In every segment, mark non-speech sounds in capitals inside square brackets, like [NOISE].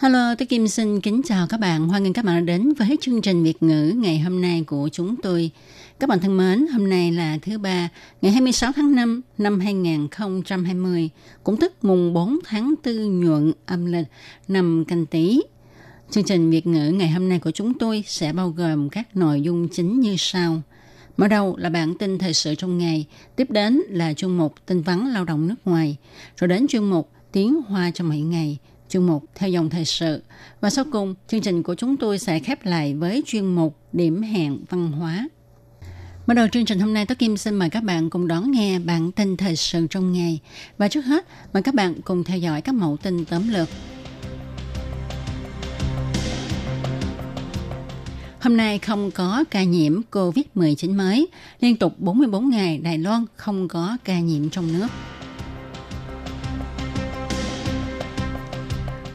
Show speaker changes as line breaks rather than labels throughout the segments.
Hello, tôi Kim xin kính chào các bạn. Hoan nghênh các bạn đã đến với chương trình Việt ngữ ngày hôm nay của chúng tôi. Các bạn thân mến, hôm nay là thứ ba, ngày 26 tháng 5 năm 2020, cũng tức mùng 4 tháng 4 nhuận âm lịch năm canh Tý. Chương trình Việt ngữ ngày hôm nay của chúng tôi sẽ bao gồm các nội dung chính như sau. Mở đầu là bản tin thời sự trong ngày, tiếp đến là chuyên mục tin vắn lao động nước ngoài, rồi đến chuyên mục tiếng hoa trong mỗi ngày, chuyên mục theo dòng thời sự. Và sau cùng, chương trình của chúng tôi sẽ khép lại với chuyên mục điểm hẹn văn hóa. bắt đầu chương trình hôm nay, Tố Kim xin mời các bạn cùng đón nghe bản tin thời sự trong ngày. Và trước hết, mời các bạn cùng theo dõi các mẫu tin tóm lược. Hôm nay không có ca nhiễm COVID-19 mới, liên tục 44 ngày Đài Loan không có ca nhiễm trong nước.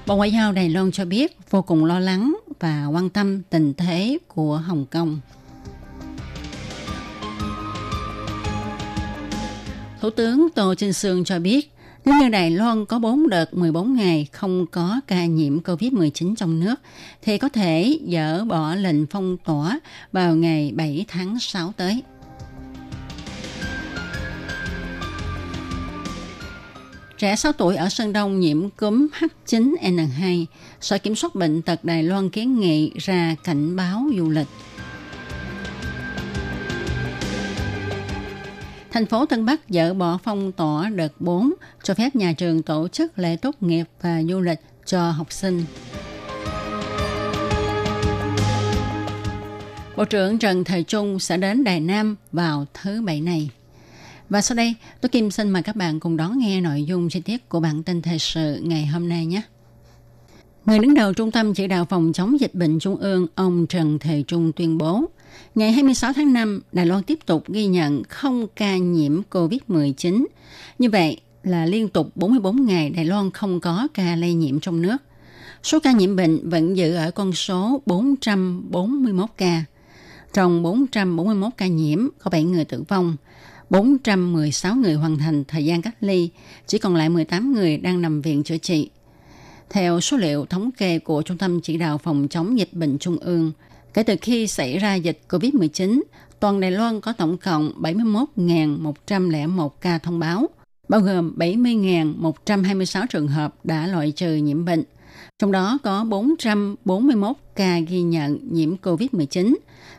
Bộ Ngoại giao Đài Loan cho biết vô cùng lo lắng và quan tâm tình thế của Hồng Kông. Thủ tướng Tô Trinh Sương cho biết, nếu như Đài Loan có 4 đợt 14 ngày không có ca nhiễm COVID-19 trong nước, thì có thể dỡ bỏ lệnh phong tỏa vào ngày 7 tháng 6 tới. Trẻ 6 tuổi ở Sơn Đông nhiễm cúm H9N2, Sở Kiểm soát Bệnh tật Đài Loan kiến nghị ra cảnh báo du lịch. Thành phố Tân Bắc dỡ bỏ phong tỏa đợt 4, cho phép nhà trường tổ chức lễ tốt nghiệp và du lịch cho học sinh. Bộ trưởng Trần Thời Trung sẽ đến Đài Nam vào thứ Bảy này. Và sau đây, tôi Kim xin mời các bạn cùng đón nghe nội dung chi tiết của bản tin thời sự ngày hôm nay nhé. Người đứng đầu Trung tâm Chỉ đạo Phòng chống dịch bệnh Trung ương, ông Trần Thời Trung tuyên bố, ngày 26 tháng 5, Đài Loan tiếp tục ghi nhận không ca nhiễm COVID-19. Như vậy là liên tục 44 ngày Đài Loan không có ca lây nhiễm trong nước. Số ca nhiễm bệnh vẫn giữ ở con số 441 ca. Trong 441 ca nhiễm, có 7 người tử vong, 416 người hoàn thành thời gian cách ly, chỉ còn lại 18 người đang nằm viện chữa trị. Theo số liệu thống kê của Trung tâm Chỉ đạo Phòng chống dịch bệnh Trung ương, kể từ khi xảy ra dịch COVID-19, toàn Đài Loan có tổng cộng 71.101 ca thông báo, bao gồm 70.126 trường hợp đã loại trừ nhiễm bệnh. Trong đó có 441 ca ghi nhận nhiễm COVID-19,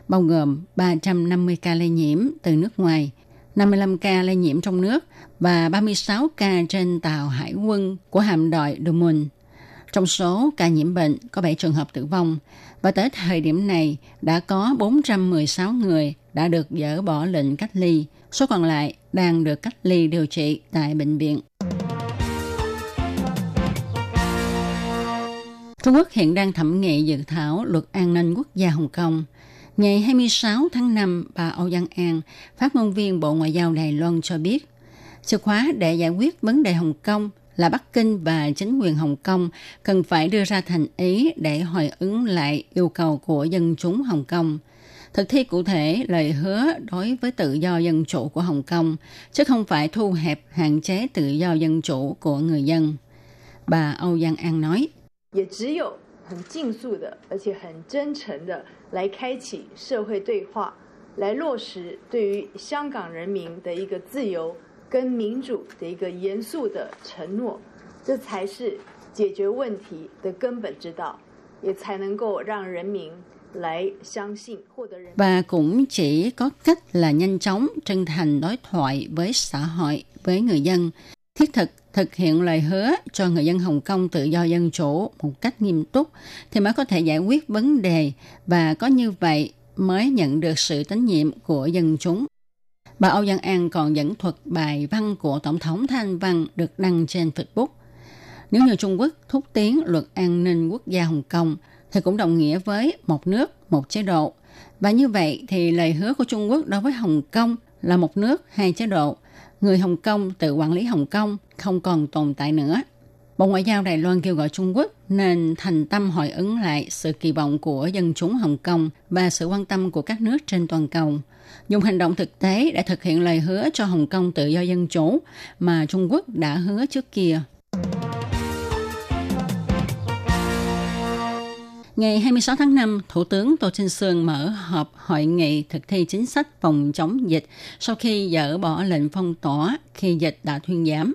bao gồm 350 ca lây nhiễm từ nước ngoài, 55 ca lây nhiễm trong nước và 36 ca trên tàu hải quân của hạm đội Dumont. Trong số ca nhiễm bệnh có 7 trường hợp tử vong và tới thời điểm này đã có 416 người đã được dỡ bỏ lệnh cách ly, số còn lại đang được cách ly điều trị tại bệnh viện. Trung Quốc hiện đang thẩm nghị dự thảo luật an ninh quốc gia Hồng Kông. Ngày 26 tháng 5, bà Âu Giang An, phát ngôn viên Bộ Ngoại giao Đài Loan cho biết, chìa khóa để giải quyết vấn đề Hồng Kông là Bắc Kinh và chính quyền Hồng Kông cần phải đưa ra thành ý để hồi ứng lại yêu cầu của dân chúng Hồng Kông. Thực thi cụ thể lời hứa đối với tự do dân chủ của Hồng Kông, chứ không phải thu hẹp hạn chế tự do dân chủ của người dân. Bà Âu Giang An nói.
来开启社会对话，来落实对于香港人民的一个自由跟民主的一个严肃的承诺，这才是解决问题的根本之道，也才能够让人民来相信获得人。
Và cũng chỉ có cách là nhanh chóng, chân thành đối thoại với xã hội, với người dân, thiết thực thực hiện lời hứa cho người dân Hồng Kông tự do dân chủ một cách nghiêm túc thì mới có thể giải quyết vấn đề và có như vậy mới nhận được sự tín nhiệm của dân chúng. Bà Âu Giang An còn dẫn thuật bài văn của Tổng thống Thanh Văn được đăng trên Facebook. Nếu như Trung Quốc thúc tiến luật an ninh quốc gia Hồng Kông thì cũng đồng nghĩa với một nước, một chế độ. Và như vậy thì lời hứa của Trung Quốc đối với Hồng Kông là một nước, hai chế độ. Người Hồng Kông tự quản lý Hồng Kông không còn tồn tại nữa. Bộ Ngoại giao Đài Loan kêu gọi Trung Quốc nên thành tâm hội ứng lại sự kỳ vọng của dân chúng Hồng Kông và sự quan tâm của các nước trên toàn cầu. Dùng hành động thực tế để thực hiện lời hứa cho Hồng Kông tự do dân chủ mà Trung Quốc đã hứa trước kia. Ngày 26 tháng 5, Thủ tướng Tô Trinh Sương mở họp hội nghị thực thi chính sách phòng chống dịch sau khi dỡ bỏ lệnh phong tỏa khi dịch đã thuyên giảm.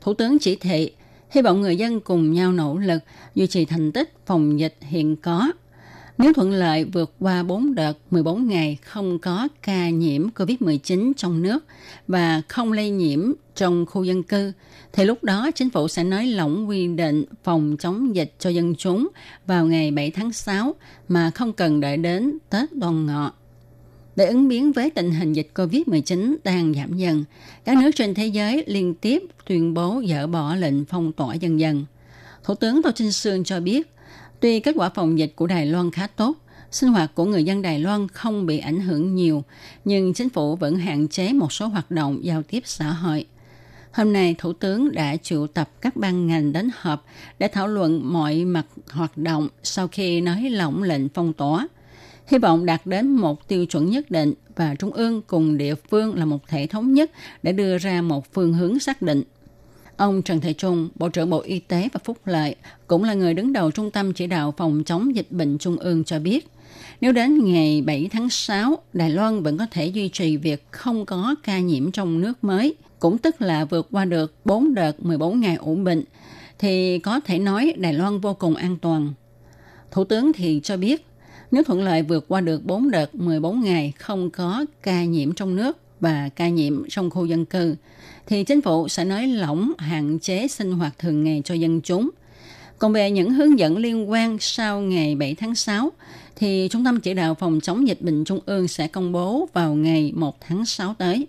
Thủ tướng chỉ thị hy vọng người dân cùng nhau nỗ lực duy trì thành tích phòng dịch hiện có. Nếu thuận lợi vượt qua 4 đợt 14 ngày không có ca nhiễm COVID-19 trong nước và không lây nhiễm trong khu dân cư, thì lúc đó chính phủ sẽ nới lỏng quy định phòng chống dịch cho dân chúng vào ngày 7 tháng 6 mà không cần đợi đến Tết Đoan Ngọ. Để ứng biến với tình hình dịch COVID-19 đang giảm dần, các nước trên thế giới liên tiếp tuyên bố dỡ bỏ lệnh phong tỏa dần dần. Thủ tướng Tô Trinh Sương cho biết, tuy kết quả phòng dịch của Đài Loan khá tốt, sinh hoạt của người dân Đài Loan không bị ảnh hưởng nhiều, nhưng chính phủ vẫn hạn chế một số hoạt động giao tiếp xã hội. Hôm nay, Thủ tướng đã triệu tập các ban ngành đến họp để thảo luận mọi mặt hoạt động sau khi nói lỏng lệnh phong tỏa – hy vọng đạt đến một tiêu chuẩn nhất định và Trung ương cùng địa phương là một thể thống nhất để đưa ra một phương hướng xác định. Ông Trần thị Trung, Bộ trưởng Bộ Y tế và Phúc Lợi, cũng là người đứng đầu Trung tâm Chỉ đạo Phòng chống dịch bệnh Trung ương cho biết, nếu đến ngày 7 tháng 6, Đài Loan vẫn có thể duy trì việc không có ca nhiễm trong nước mới, cũng tức là vượt qua được 4 đợt 14 ngày ổn định, thì có thể nói Đài Loan vô cùng an toàn. Thủ tướng thì cho biết nếu thuận lợi vượt qua được 4 đợt 14 ngày không có ca nhiễm trong nước và ca nhiễm trong khu dân cư, thì chính phủ sẽ nới lỏng hạn chế sinh hoạt thường ngày cho dân chúng. Còn về những hướng dẫn liên quan sau ngày 7 tháng 6, thì Trung tâm Chỉ đạo Phòng chống dịch bệnh Trung ương sẽ công bố vào ngày 1 tháng 6 tới.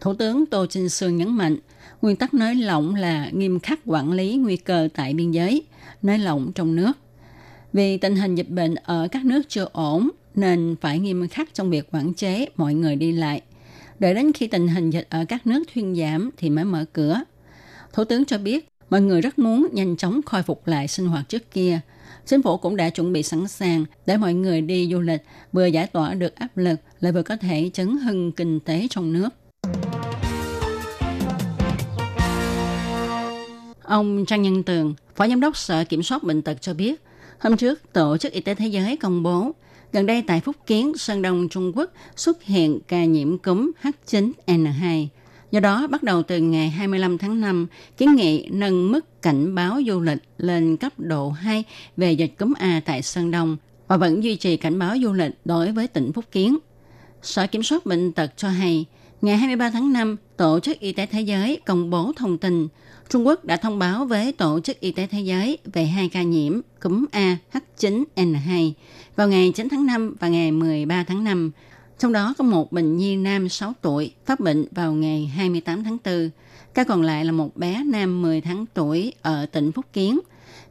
Thủ tướng Tô Trinh Sương nhấn mạnh, nguyên tắc nới lỏng là nghiêm khắc quản lý nguy cơ tại biên giới, nới lỏng trong nước. Vì tình hình dịch bệnh ở các nước chưa ổn nên phải nghiêm khắc trong việc quản chế mọi người đi lại. Đợi đến khi tình hình dịch ở các nước thuyên giảm thì mới mở cửa. Thủ tướng cho biết mọi người rất muốn nhanh chóng khôi phục lại sinh hoạt trước kia. Chính phủ cũng đã chuẩn bị sẵn sàng để mọi người đi du lịch vừa giải tỏa được áp lực lại vừa có thể chấn hưng kinh tế trong nước. Ông Trang Nhân Tường, Phó Giám đốc Sở Kiểm soát Bệnh tật cho biết, Hôm trước, Tổ chức Y tế Thế giới công bố, gần đây tại Phúc Kiến, Sơn Đông, Trung Quốc xuất hiện ca nhiễm cúm H9N2. Do đó, bắt đầu từ ngày 25 tháng 5, kiến nghị nâng mức cảnh báo du lịch lên cấp độ 2 về dịch cúm A tại Sơn Đông và vẫn duy trì cảnh báo du lịch đối với tỉnh Phúc Kiến. Sở Kiểm soát Bệnh tật cho hay, ngày 23 tháng 5, Tổ chức Y tế Thế giới công bố thông tin Trung Quốc đã thông báo với Tổ chức Y tế Thế giới về hai ca nhiễm cúm A H9N2 vào ngày 9 tháng 5 và ngày 13 tháng 5. Trong đó có một bệnh nhi nam 6 tuổi phát bệnh vào ngày 28 tháng 4. Các còn lại là một bé nam 10 tháng tuổi ở tỉnh Phúc Kiến.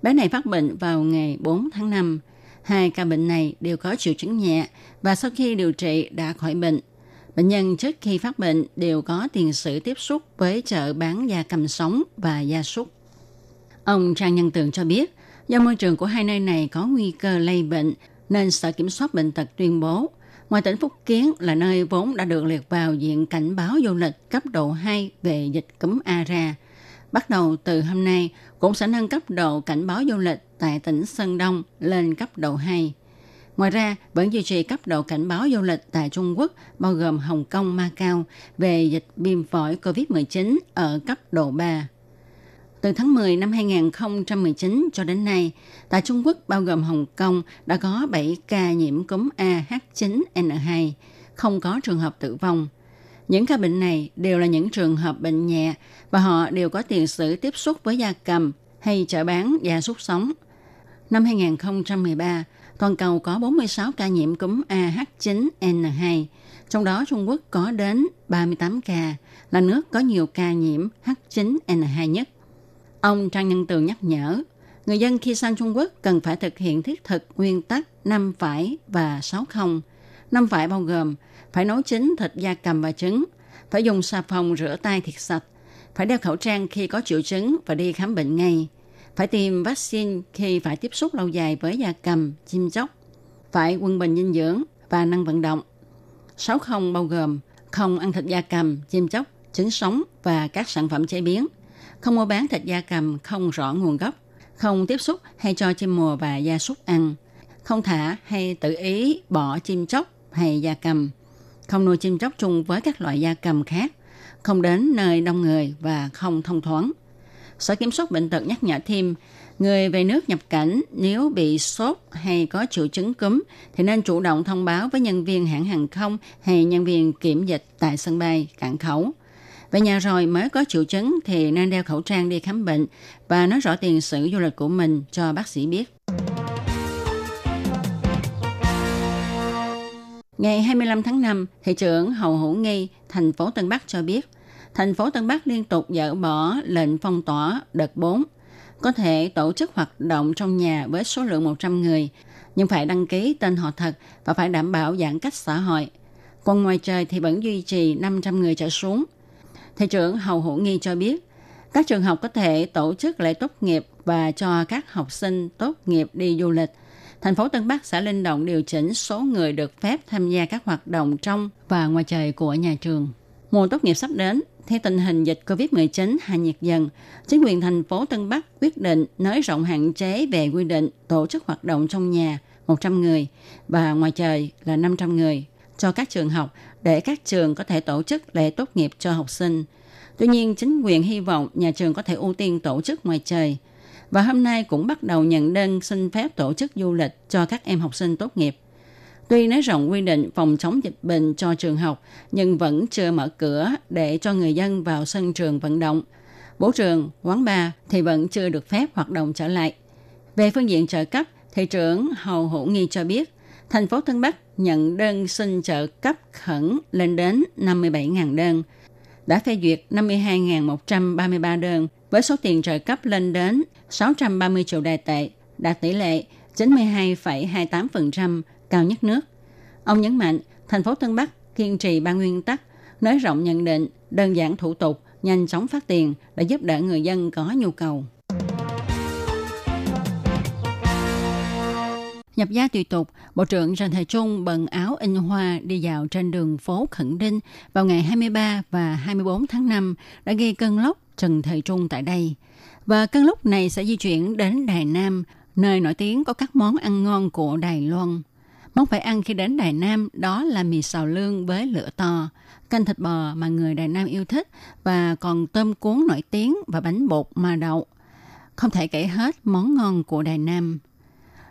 Bé này phát bệnh vào ngày 4 tháng 5. Hai ca bệnh này đều có triệu chứng nhẹ và sau khi điều trị đã khỏi bệnh. Bệnh nhân trước khi phát bệnh đều có tiền sử tiếp xúc với chợ bán da cầm sống và da súc. Ông Trang Nhân Tường cho biết, do môi trường của hai nơi này có nguy cơ lây bệnh, nên Sở Kiểm soát Bệnh tật tuyên bố, ngoài tỉnh Phúc Kiến là nơi vốn đã được liệt vào diện cảnh báo du lịch cấp độ 2 về dịch cúm A ra. Bắt đầu từ hôm nay, cũng sẽ nâng cấp độ cảnh báo du lịch tại tỉnh Sơn Đông lên cấp độ 2. Ngoài ra, vẫn duy trì cấp độ cảnh báo du lịch tại Trung Quốc, bao gồm Hồng Kông, Macau, về dịch viêm phổi COVID-19 ở cấp độ 3. Từ tháng 10 năm 2019 cho đến nay, tại Trung Quốc bao gồm Hồng Kông đã có 7 ca nhiễm cúm AH9N2, không có trường hợp tử vong. Những ca bệnh này đều là những trường hợp bệnh nhẹ và họ đều có tiền sử tiếp xúc với da cầm hay chợ bán gia súc sống. Năm 2013, toàn cầu có 46 ca nhiễm cúm AH9N2, trong đó Trung Quốc có đến 38 ca, là nước có nhiều ca nhiễm H9N2 nhất. Ông Trang Nhân Tường nhắc nhở, người dân khi sang Trung Quốc cần phải thực hiện thiết thực nguyên tắc năm phải và sáu không. Năm phải bao gồm phải nấu chín thịt da cầm và trứng, phải dùng xà phòng rửa tay thiệt sạch, phải đeo khẩu trang khi có triệu chứng và đi khám bệnh ngay, phải tiêm vaccine khi phải tiếp xúc lâu dài với da cầm, chim chóc, phải quân bình dinh dưỡng và năng vận động. Sáu không bao gồm không ăn thịt da cầm, chim chóc, trứng sống và các sản phẩm chế biến, không mua bán thịt da cầm không rõ nguồn gốc, không tiếp xúc hay cho chim mùa và gia súc ăn, không thả hay tự ý bỏ chim chóc hay da cầm, không nuôi chim chóc chung với các loại da cầm khác, không đến nơi đông người và không thông thoáng. Sở Kiểm soát Bệnh tật nhắc nhở thêm, người về nước nhập cảnh nếu bị sốt hay có triệu chứng cúm thì nên chủ động thông báo với nhân viên hãng hàng không hay nhân viên kiểm dịch tại sân bay, cảng khẩu. Về nhà rồi mới có triệu chứng thì nên đeo khẩu trang đi khám bệnh và nói rõ tiền sử du lịch của mình cho bác sĩ biết. Ngày 25 tháng 5, thị trưởng Hầu Hữu Nghi, thành phố Tân Bắc cho biết, thành phố Tân Bắc liên tục dỡ bỏ lệnh phong tỏa đợt 4, có thể tổ chức hoạt động trong nhà với số lượng 100 người, nhưng phải đăng ký tên họ thật và phải đảm bảo giãn cách xã hội. Còn ngoài trời thì vẫn duy trì 500 người trở xuống. Thị trưởng Hầu Hữu Nghi cho biết, các trường học có thể tổ chức lễ tốt nghiệp và cho các học sinh tốt nghiệp đi du lịch – thành phố Tân Bắc sẽ linh động điều chỉnh số người được phép tham gia các hoạt động trong và ngoài trời của nhà trường. Mùa tốt nghiệp sắp đến, theo tình hình dịch COVID-19 hạ nhiệt dần, chính quyền thành phố Tân Bắc quyết định nới rộng hạn chế về quy định tổ chức hoạt động trong nhà 100 người và ngoài trời là 500 người cho các trường học để các trường có thể tổ chức lễ tốt nghiệp cho học sinh. Tuy nhiên, chính quyền hy vọng nhà trường có thể ưu tiên tổ chức ngoài trời – và hôm nay cũng bắt đầu nhận đơn xin phép tổ chức du lịch cho các em học sinh tốt nghiệp. Tuy nới rộng quy định phòng chống dịch bệnh cho trường học, nhưng vẫn chưa mở cửa để cho người dân vào sân trường vận động. Bố trường, quán bar thì vẫn chưa được phép hoạt động trở lại. Về phương diện trợ cấp, thị trưởng Hầu Hữu Nghi cho biết, thành phố Tân Bắc nhận đơn xin trợ cấp khẩn lên đến 57.000 đơn, đã phê duyệt 52.133 đơn với số tiền trợ cấp lên đến 630 triệu đài tệ, đạt tỷ lệ 92,28%, cao nhất nước. Ông nhấn mạnh, thành phố Tân Bắc kiên trì ba nguyên tắc, nới rộng nhận định, đơn giản thủ tục, nhanh chóng phát tiền để giúp đỡ người dân có nhu cầu. Nhập gia tùy tục, Bộ trưởng Trần Thời Trung bận áo in hoa đi dạo trên đường phố Khẩn Đinh vào ngày 23 và 24 tháng 5 đã gây cơn lốc Trần Thời Trung tại đây. Và cơn lốc này sẽ di chuyển đến Đài Nam, nơi nổi tiếng có các món ăn ngon của Đài Loan. Món phải ăn khi đến Đài Nam đó là mì xào lương với lửa to, canh thịt bò mà người Đài Nam yêu thích và còn tôm cuốn nổi tiếng và bánh bột mà đậu. Không thể kể hết món ngon của Đài Nam.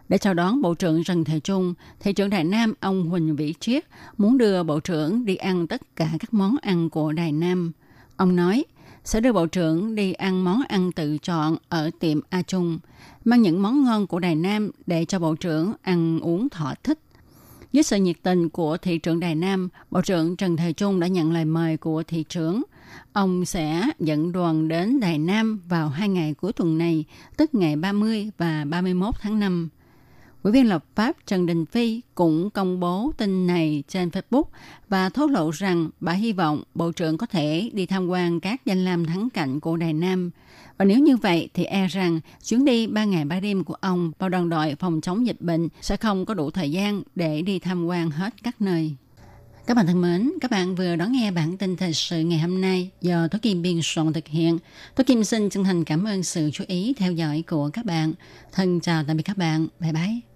Để chào đón Bộ trưởng Trần Thể Trung, Thị trưởng Đài Nam ông Huỳnh Vĩ Triết muốn đưa Bộ trưởng đi ăn tất cả các món ăn của Đài Nam. Ông nói, sẽ đưa Bộ trưởng đi ăn món ăn tự chọn ở tiệm A Trung, mang những món ngon của Đài Nam để cho Bộ trưởng ăn uống thỏa thích. Dưới sự nhiệt tình của thị trưởng Đài Nam, Bộ trưởng Trần Thời Trung đã nhận lời mời của thị trưởng. Ông sẽ dẫn đoàn đến Đài Nam vào hai ngày cuối tuần này, tức ngày 30 và 31 tháng 5. Ủy viên lập pháp Trần Đình Phi cũng công bố tin này trên Facebook và thốt lộ rằng bà hy vọng Bộ trưởng có thể đi tham quan các danh lam thắng cảnh của Đài Nam. Và nếu như vậy thì e rằng chuyến đi 3 ngày 3 đêm của ông vào đoàn đội phòng chống dịch bệnh sẽ không có đủ thời gian để đi tham quan hết các nơi. Các bạn thân mến, các bạn vừa đón nghe bản tin thời sự ngày hôm nay do Tố Kim biên soạn thực hiện. Tố Kim xin chân thành cảm ơn sự chú ý theo dõi của các bạn. Thân chào tạm biệt các bạn. Bye bye.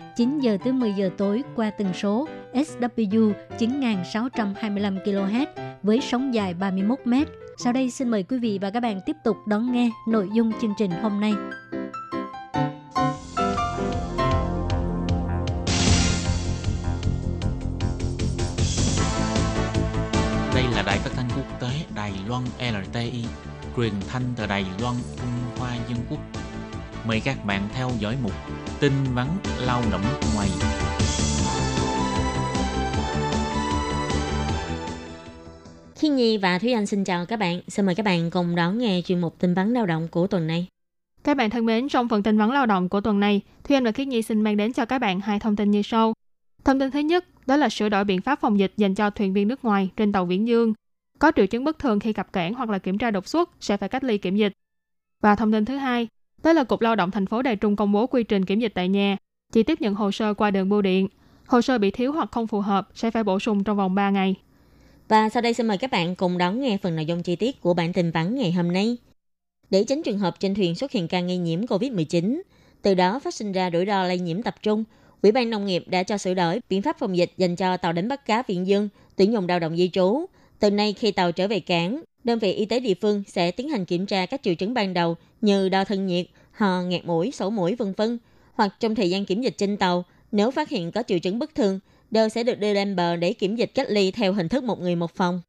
9 giờ tới 10 giờ tối qua tần số SW 9625 kHz với sóng dài 31 m Sau đây xin mời quý vị và các bạn tiếp tục đón nghe nội dung chương trình hôm nay.
Đây là đài phát thanh quốc tế Đài Loan LTI, truyền thanh từ Đài Loan, Trung Hoa Dân Quốc. Mời các bạn theo dõi mục tin vắn lao động ngoài.
Thiên Nhi và Thúy Anh xin chào các bạn. Xin mời các bạn cùng đón nghe chuyên mục tin vắn lao động của tuần này.
Các bạn thân mến, trong phần tin vắn lao động của tuần này, Thúy Anh và Khiết Nhi xin mang đến cho các bạn hai thông tin như sau. Thông tin thứ nhất, đó là sửa đổi biện pháp phòng dịch dành cho thuyền viên nước ngoài trên tàu Viễn Dương. Có triệu chứng bất thường khi cập cảng hoặc là kiểm tra đột xuất sẽ phải cách ly kiểm dịch. Và thông tin thứ hai, đó là Cục Lao động thành phố Đài Trung công bố quy trình kiểm dịch tại nhà, chỉ tiếp nhận hồ sơ qua đường bưu điện. Hồ sơ bị thiếu hoặc không phù hợp sẽ phải bổ sung trong vòng 3 ngày.
Và sau đây xin mời các bạn cùng đón nghe phần nội dung chi tiết của bản tin vắn ngày hôm nay. Để tránh trường hợp trên thuyền xuất hiện ca nghi nhiễm COVID-19, từ đó phát sinh ra rủi ro lây nhiễm tập trung, Ủy ban Nông nghiệp đã cho sửa đổi biện pháp phòng dịch dành cho tàu đánh bắt cá Viện Dương tuyển dụng lao động di trú. Từ nay khi tàu trở về cảng, đơn vị y tế địa phương sẽ tiến hành kiểm tra các triệu chứng ban đầu như đo thân nhiệt, ho, nghẹt mũi, sổ mũi vân vân. Hoặc trong thời gian kiểm dịch trên tàu, nếu phát hiện có triệu chứng bất thường, đều sẽ được đưa lên bờ để kiểm dịch cách ly theo hình thức một người một phòng.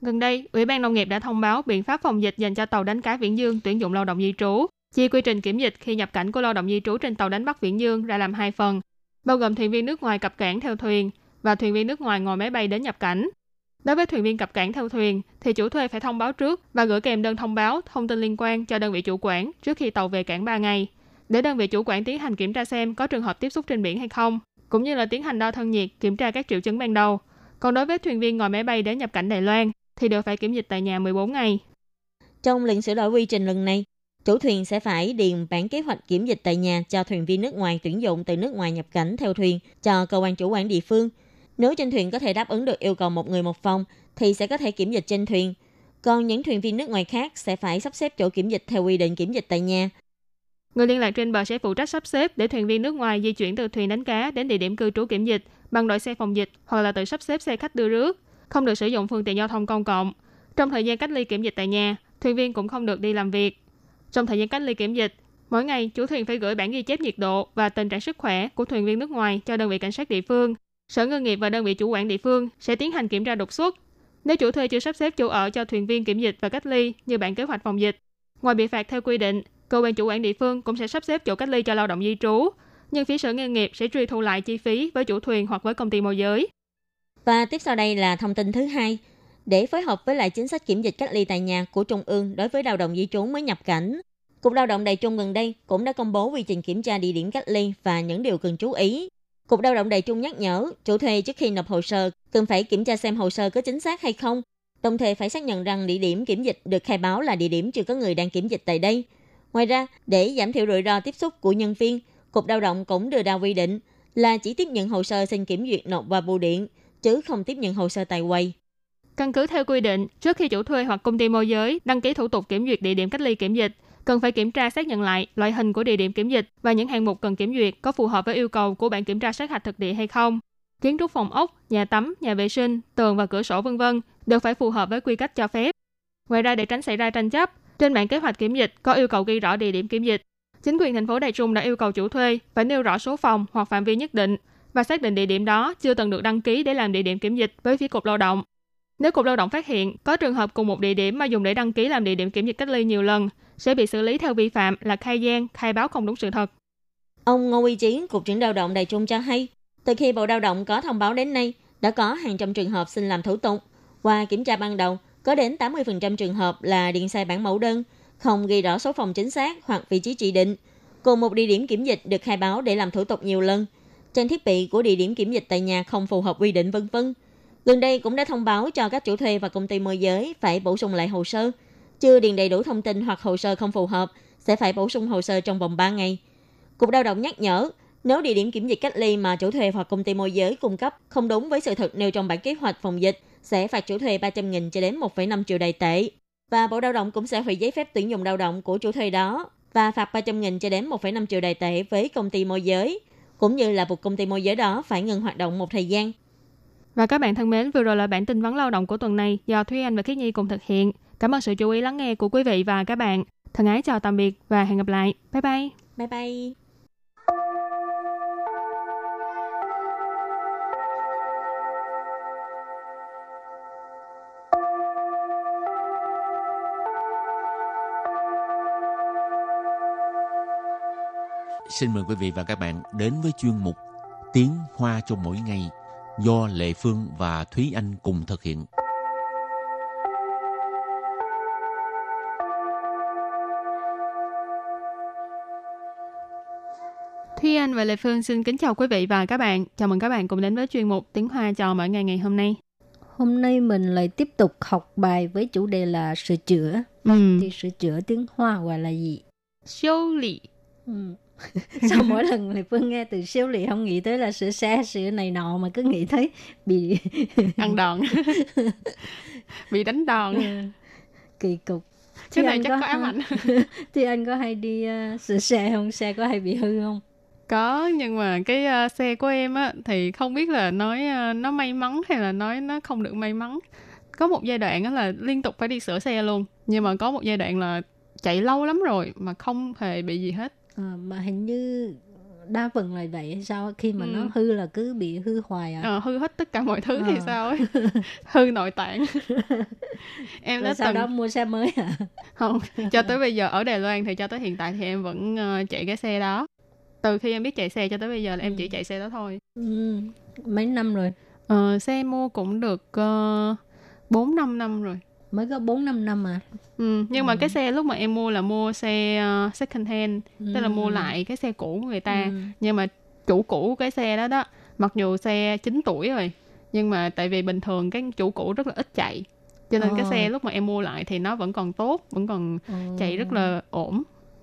Gần đây, Ủy ban Nông nghiệp đã thông báo biện pháp phòng dịch dành cho tàu đánh cá Viễn Dương tuyển dụng lao động di trú. Chia quy trình kiểm dịch khi nhập cảnh của lao động di trú trên tàu đánh bắt Viễn Dương ra làm hai phần, bao gồm thuyền viên nước ngoài cập cảng theo thuyền và thuyền viên nước ngoài ngồi máy bay đến nhập cảnh. Đối với thuyền viên cập cảng theo thuyền, thì chủ thuê phải thông báo trước và gửi kèm đơn thông báo thông tin liên quan cho đơn vị chủ quản trước khi tàu về cảng 3 ngày, để đơn vị chủ quản tiến hành kiểm tra xem có trường hợp tiếp xúc trên biển hay không, cũng như là tiến hành đo thân nhiệt, kiểm tra các triệu chứng ban đầu. Còn đối với thuyền viên ngồi máy bay đến nhập cảnh Đài Loan, thì đều phải kiểm dịch tại nhà 14 ngày.
Trong lệnh sửa đổi quy trình lần này, chủ thuyền sẽ phải điền bản kế hoạch kiểm dịch tại nhà cho thuyền viên nước ngoài tuyển dụng từ nước ngoài nhập cảnh theo thuyền cho cơ quan chủ quản địa phương. Nếu trên thuyền có thể đáp ứng được yêu cầu một người một phòng thì sẽ có thể kiểm dịch trên thuyền. Còn những thuyền viên nước ngoài khác sẽ phải sắp xếp chỗ kiểm dịch theo quy định kiểm dịch tại nhà.
Người liên lạc trên bờ sẽ phụ trách sắp xếp để thuyền viên nước ngoài di chuyển từ thuyền đánh cá đến địa điểm cư trú kiểm dịch bằng đội xe phòng dịch hoặc là tự sắp xếp xe khách đưa rước, không được sử dụng phương tiện giao thông công cộng. Trong thời gian cách ly kiểm dịch tại nhà, thuyền viên cũng không được đi làm việc. Trong thời gian cách ly kiểm dịch, mỗi ngày chủ thuyền phải gửi bản ghi chép nhiệt độ và tình trạng sức khỏe của thuyền viên nước ngoài cho đơn vị cảnh sát địa phương. Sở Ngư nghiệp và đơn vị chủ quản địa phương sẽ tiến hành kiểm tra đột xuất. Nếu chủ thuê chưa sắp xếp chỗ ở cho thuyền viên kiểm dịch và cách ly như bản kế hoạch phòng dịch, ngoài bị phạt theo quy định, cơ quan chủ quản địa phương cũng sẽ sắp xếp chỗ cách ly cho lao động di trú. Nhưng phía Sở Ngư nghiệp sẽ truy thu lại chi phí với chủ thuyền hoặc với công ty môi giới.
Và tiếp sau đây là thông tin thứ hai. Để phối hợp với lại chính sách kiểm dịch cách ly tại nhà của Trung ương đối với lao động di trú mới nhập cảnh, Cục Lao động Đài Trung gần đây cũng đã công bố quy trình kiểm tra địa điểm cách ly và những điều cần chú ý. Cục Lao động Đài Trung nhắc nhở chủ thuê trước khi nộp hồ sơ cần phải kiểm tra xem hồ sơ có chính xác hay không, đồng thời phải xác nhận rằng địa điểm kiểm dịch được khai báo là địa điểm chưa có người đang kiểm dịch tại đây. Ngoài ra, để giảm thiểu rủi ro tiếp xúc của nhân viên, Cục Lao động cũng đưa ra quy định là chỉ tiếp nhận hồ sơ xin kiểm duyệt nộp vào bưu điện, chứ không tiếp nhận hồ sơ tại quầy.
Căn cứ theo quy định, trước khi chủ thuê hoặc công ty môi giới đăng ký thủ tục kiểm duyệt địa điểm cách ly kiểm dịch, cần phải kiểm tra xác nhận lại loại hình của địa điểm kiểm dịch và những hạng mục cần kiểm duyệt có phù hợp với yêu cầu của bản kiểm tra sát hạch thực địa hay không. Kiến trúc phòng ốc, nhà tắm, nhà vệ sinh, tường và cửa sổ vân vân đều phải phù hợp với quy cách cho phép. Ngoài ra để tránh xảy ra tranh chấp, trên bản kế hoạch kiểm dịch có yêu cầu ghi rõ địa điểm kiểm dịch. Chính quyền thành phố Đài Trung đã yêu cầu chủ thuê phải nêu rõ số phòng hoặc phạm vi nhất định và xác định địa điểm đó chưa từng được đăng ký để làm địa điểm kiểm dịch với phía cục lao động. Nếu cục lao động phát hiện có trường hợp cùng một địa điểm mà dùng để đăng ký làm địa điểm kiểm dịch cách ly nhiều lần, sẽ bị xử lý theo vi phạm là khai gian, khai báo không đúng sự thật.
Ông Ngô Uy Chiến, Cục trưởng Lao động Đài Trung cho hay, từ khi Bộ Lao động có thông báo đến nay, đã có hàng trăm trường hợp xin làm thủ tục. Qua kiểm tra ban đầu, có đến 80% trường hợp là điện sai bản mẫu đơn, không ghi rõ số phòng chính xác hoặc vị trí chỉ định. Cùng một địa điểm kiểm dịch được khai báo để làm thủ tục nhiều lần. Trang thiết bị của địa điểm kiểm dịch tại nhà không phù hợp quy định vân vân. Gần đây cũng đã thông báo cho các chủ thuê và công ty môi giới phải bổ sung lại hồ sơ. Chưa điền đầy đủ thông tin hoặc hồ sơ không phù hợp sẽ phải bổ sung hồ sơ trong vòng 3 ngày. Cục Lao động nhắc nhở, nếu địa điểm kiểm dịch cách ly mà chủ thuê hoặc công ty môi giới cung cấp không đúng với sự thật nêu trong bản kế hoạch phòng dịch, sẽ phạt chủ thuê 300.000 cho đến 1,5 triệu đài tệ. Và Bộ Lao động cũng sẽ hủy giấy phép tuyển dụng lao động của chủ thuê đó và phạt 300.000 cho đến 1,5 triệu đài tệ với công ty môi giới, cũng như là buộc công ty môi giới đó phải ngừng hoạt động một thời gian.
Và các bạn thân mến, vừa rồi là bản tin vấn lao động của tuần này do Thúy Anh và Khiết Nhi cùng thực hiện. Cảm ơn sự chú ý lắng nghe của quý vị và các bạn. Thân ái chào tạm biệt và hẹn gặp lại. Bye bye.
Bye bye.
Xin mời quý vị và các bạn đến với chuyên mục Tiếng Hoa cho mỗi ngày do Lệ Phương và Thúy Anh cùng thực hiện.
Anh và Lệ Phương xin kính chào quý vị và các bạn. Chào mừng các bạn cùng đến với chuyên mục Tiếng Hoa cho mỗi ngày ngày hôm nay.
Hôm nay mình lại tiếp tục học bài với chủ đề là sửa chữa.
Ừ.
Thì sửa chữa tiếng Hoa gọi là gì?
Siêu lì.
Ừ. [LAUGHS] Sao mỗi lần Lệ Phương nghe từ siêu lì không nghĩ tới là sửa xe, sửa này nọ mà cứ nghĩ thấy bị [LAUGHS]
Ăn đòn. [LAUGHS] Bị đánh đòn.
kỳ cục.
Cái này chắc có ám ảnh.
Thì anh có hay đi uh, sửa xe không? Xe có hay bị hư không?
Có, nhưng mà cái ờ, xe của em á thì không biết là nói ờ, nó may mắn hay là nói nó không được may mắn. Có một giai đoạn á là liên tục phải đi sửa xe luôn. Nhưng mà có một giai đoạn là chạy lâu lắm rồi mà không hề bị gì hết.
À, mà hình như đa phần là vậy hay sao? Khi mà
Ừ.
nó hư là cứ bị hư hoài à?
Ờ, hư hết tất cả mọi thứ thì
Ờ.
sao ấy. [LAUGHS] hư nội tạng. [LAUGHS] em
Rồi
đã
sau
từng
đó mua xe mới à?
không cho tới [LAUGHS] bây giờ ở Đài Loan thì cho tới hiện tại thì em vẫn ờ, chạy cái xe đó từ khi em biết chạy xe cho tới bây giờ là em
Ừ.
chỉ chạy xe đó thôi
Ừ, mấy năm rồi?
Ờ, xe mua cũng được uh, 4 5 năm rồi
Mới có 4 5 năm à?
ừ, nhưng mà
Ừ.
cái xe lúc mà em mua là mua xe ờ, second hand tức là mua lại cái xe cũ của người ta
Ừ.
nhưng mà chủ cũ cái xe đó đó mặc dù xe 9 tuổi rồi nhưng mà tại vì bình thường cái chủ cũ rất là ít chạy cho nên cái
Ờ.
xe lúc mà em mua lại thì nó vẫn còn tốt vẫn còn
Ừ.
chạy rất là ổn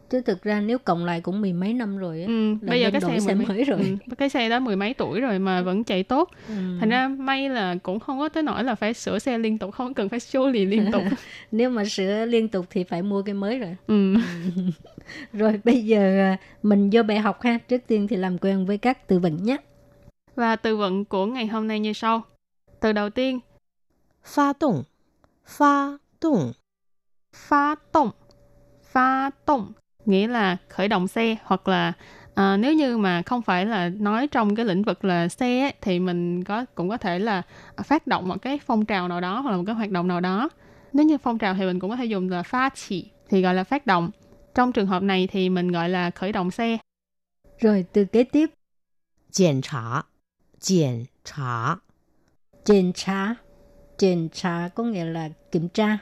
chứ thực ra nếu cộng lại cũng mười mấy năm rồi ấy,
ừ, bây giờ cái xe,
xe mới rồi.
Ừ, cái xe đó mười mấy tuổi rồi mà vẫn chạy tốt.
Ừ.
thành ra may là cũng không có tới nỗi là phải sửa xe liên tục không cần phải 修 lý liên tục. [LAUGHS]
Nếu mà sửa liên tục thì phải mua cái mới rồi.
Ừ. ừ. [LAUGHS]
rồi bây giờ à, mình vô bài học ha. Trước tiên thì làm quen với các từ vựng nhé.
Và từ vựng của ngày hôm nay như sau. Từ đầu tiên
pha động pha động
pha động pha động nghĩa là khởi động xe hoặc là à, nếu như mà không phải là nói trong cái lĩnh vực là xe ấy, thì mình có cũng có thể là phát động một cái phong trào nào đó hoặc là một cái hoạt động nào đó. Nếu như phong trào thì mình cũng có thể dùng là phát chỉ thì gọi là phát động. Trong trường hợp này thì mình gọi là khởi động xe.
Rồi từ kế tiếp.
Kiểm tra. Kiểm tra.
Kiểm tra. Kiểm tra có nghĩa là kiểm tra.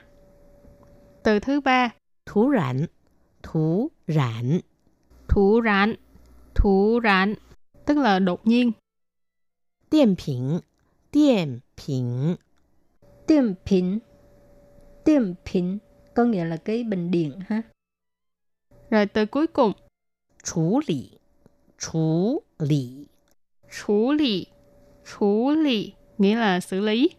Từ thứ ba.
Thú rảnh thú rạn.
Thú rạn, thú rạn, tức là đột nhiên.
Điện bình, điện bình.
Điện bình, điện bình, có nghĩa là cái bình điện ha.
Rồi tới cuối cùng.
Chú lý, chú lý.
Chú lý, chú lý, nghĩa là xử lý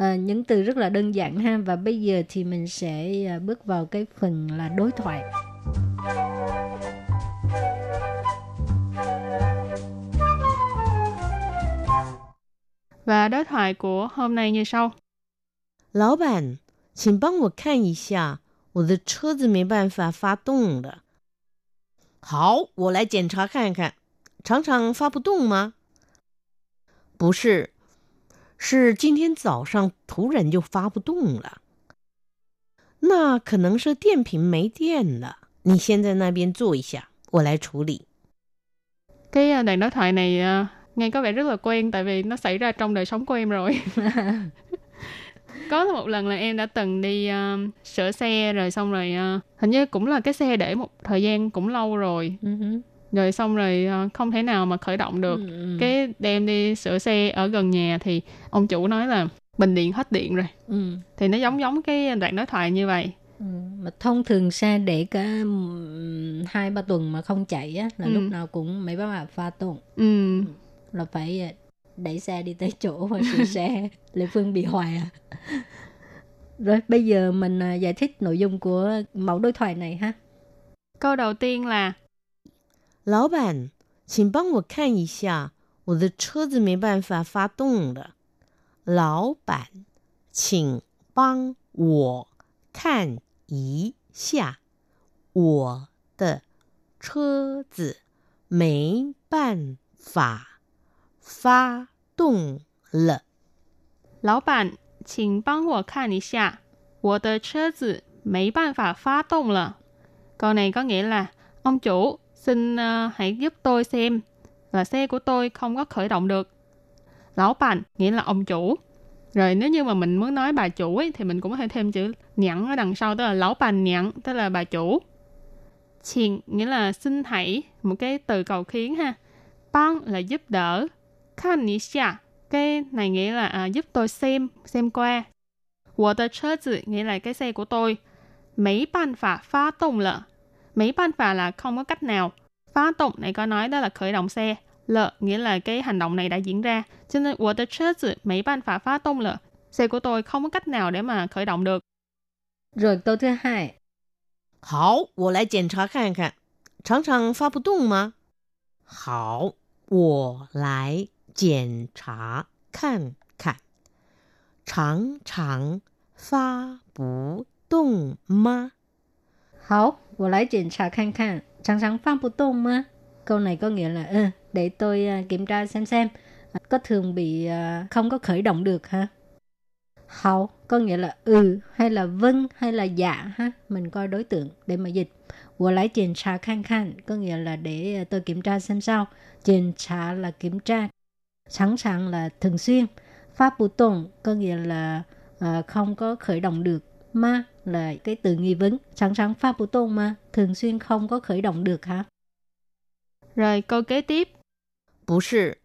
À, những từ rất là đơn giản ha và bây giờ thì mình sẽ à, bước vào cái phần là đối thoại.
Và đối thoại của hôm nay như sau.
老板，请帮我看一下，我的车子没办法发动了。好，我来检查看看，常常发不动吗？不是， 是今天早上突然就发不动了。那可能是电瓶没电了。你先在那边坐一下，我来处理。
Cái à, đoạn đối thoại này à, nghe có vẻ rất là quen tại vì nó xảy ra trong đời sống của em rồi. [LAUGHS] có một lần là em đã từng đi à, sửa xe rồi xong rồi à, hình như cũng là cái xe để một thời gian cũng lâu rồi
Ừ hứ.
rồi xong rồi à, không thể nào mà khởi động được
Ừ, ừ.
cái đem đi sửa xe ở gần nhà thì ông chủ nói là bình điện hết điện rồi
Ừ.
thì nó giống giống cái đoạn đối thoại như vậy
Ừ. Mà thông thường xe để cả ừm, hai ba tuần mà không chạy á là
Ừ.
lúc nào cũng mấy bác bà pha tồn
ừ
là phải à, đẩy xe đi tới chỗ và sửa [LAUGHS] xe Lệ Phương bị hoài à rồi bây giờ mình à, giải thích nội dung của mẫu đối thoại này ha
câu đầu tiên là
老板，请帮我看一下，我的车子没办法发动了。老板，请帮我看一下我的车子没办法发动了。
老板，请帮我看一下，我的车子没办法发动了。Câu này có nghĩa là ông chủ xin ờ, hãy giúp tôi xem là xe của tôi không có khởi động được. Lão bản nghĩa là ông chủ. Rồi nếu như mà mình muốn nói bà chủ ấy, thì mình cũng có thể thêm chữ nhãn ở đằng sau, tức là lão bản nhãn, tức là bà chủ. Chuyện nghĩa là xin hãy, một cái từ cầu khiến ha. Bang là giúp đỡ. Khan ni xia, cái này nghĩa là à, giúp tôi xem, xem qua. Wo de nghĩa là cái xe của tôi. Mấy bàn phả phá tông lợ Mấy ban phả là không có cách nào. Phá động này có nói đó là khởi động xe. Lợ nghĩa là cái hành động này đã diễn ra. Cho nên 我的车子没办法发动了. Xe của tôi không có cách nào để mà khởi động được.
Rồi câu thứ hai.
好，我来检查看看，常常发不动吗？好，我来检查看看，常常发不动吗？
好，我来检查看看，常常发不动吗？Câu này có nghĩa là ừ, để tôi uh, kiểm tra xem xem có thường bị uh, không có khởi động được ha. Hậu có nghĩa là ừ hay là vâng hay là dạ ha. Mình coi đối tượng để mà dịch. 我来检查看看 có nghĩa là để tôi kiểm tra xem sao. 检查 là kiểm tra. Sẵn sàng là thường xuyên. Pháp bù tồn có nghĩa là uh, không có khởi động được. Ma là cái từ nghi vấn. Sẵn sàng pháp bù tồn mà thường xuyên không có khởi động được hả?
Rồi câu kế tiếp.
不是，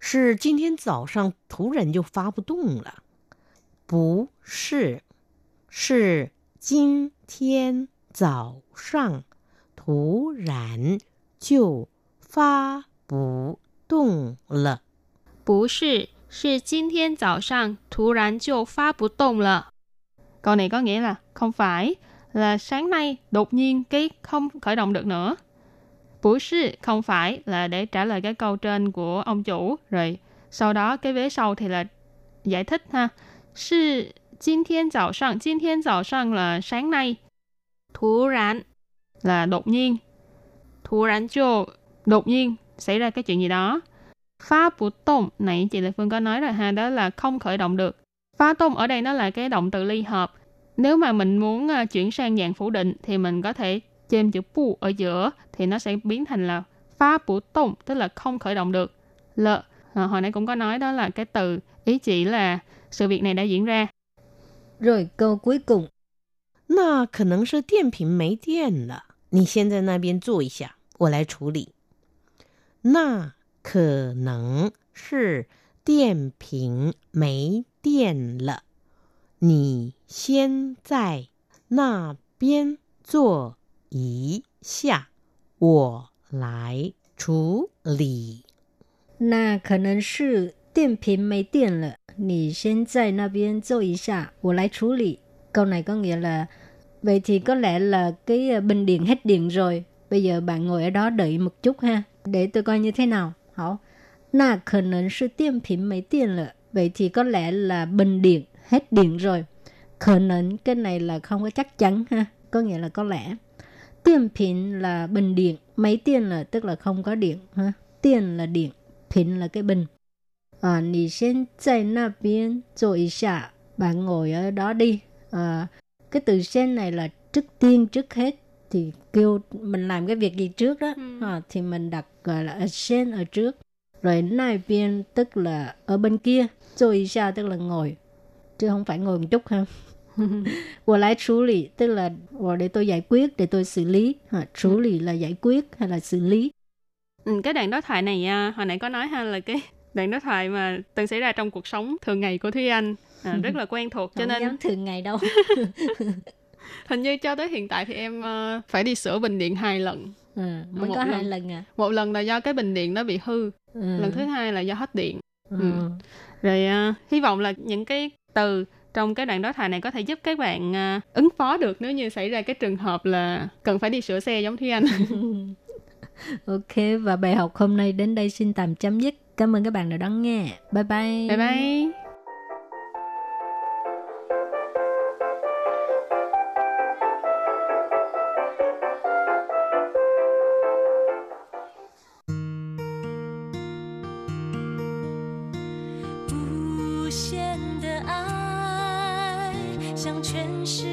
是今天早上突然就发不动了。不是，是今天早上突然就发不动了。
不是，是今天早上突然就发不动了。 Câu này có nghĩa là không phải là sáng nay đột nhiên cái không khởi động được nữa. Bủ sư không phải là để trả lời cái câu trên của ông chủ rồi sau đó cái vế sau thì là giải thích ha. Sư 今天早上，今天早上 là sáng nay. Thú rán là đột nhiên. Thú rán cho đột nhiên xảy ra cái chuyện gì đó. Phá bù tông này chị Lệ Phương có nói rồi ha, đó là không khởi động được. Phá tông ở đây nó là cái động từ ly hợp. Nếu mà mình muốn uh, chuyển sang dạng phủ định thì mình có thể chêm chữ pu ở giữa thì nó sẽ biến thành là phá bù tông, tức là không khởi động được. Lợ, à, hồi nãy cũng có nói đó là cái từ ý chỉ là sự việc này đã diễn ra.
Rồi câu cuối cùng.
那可能是电瓶没电了，你先在那边坐一下，我来处理。那可能是电瓶没 电了，你先在那边坐一下，我来处理。
那可能是电瓶没电了，你先在那边坐一下，我来处理。Câu này có nghĩa là vậy thì có lẽ là cái bình điện hết điện rồi. Bây giờ bạn ngồi ở đó đợi một chút ha, để tôi coi như thế nào. Hảo. Na khả năng là điện瓶没电了. Vậy thì có lẽ là bình điện, hết điện rồi. Khờ nến cái này là không có chắc chắn ha, có nghĩa là có lẽ. Tiền pin là bình điện, mấy tiền là tức là không có điện ha. Tiền là điện, pin là cái bình. À, nì xin tại na biên rồi xả, bạn ngồi ở đó đi. À, cái từ sen này là trước tiên trước hết thì kêu mình làm cái việc gì trước đó
ừ.
à, thì mình đặt gọi là sen ở trước rồi nai biên tức là ở bên kia rồi xa tức là ngồi. Chứ không phải ngồi một chút ha. [LAUGHS] Của lái xử lý tức là để tôi giải quyết để tôi xử lý. À, xử lý là giải quyết hay là xử lý?
Ừ, cái đoạn đối thoại này à, hồi nãy có nói ha là cái đoạn đối thoại mà từng xảy ra trong cuộc sống thường ngày của Thúy Anh. À, [LAUGHS] rất là quen thuộc cho nên
thường ngày đâu. [LAUGHS]
Hình như cho tới hiện tại thì em ờ, phải đi sửa bình điện hai lần.
À, mới
Một
có hai
lần.
lần à?
Một lần là do cái bình điện nó bị hư
ừ.
lần thứ hai là do hết điện
ừ.
Ừ. rồi à, hy vọng là những cái từ trong cái đoạn đối thoại này có thể giúp các bạn à, ứng phó được nếu như xảy ra cái trường hợp là cần phải đi sửa xe giống Thúy Anh. [LAUGHS]
Ok và bài học hôm nay đến đây xin tạm chấm dứt. Cảm ơn các bạn đã đón nghe. Bye bye.
Bye bye
限的爱向全世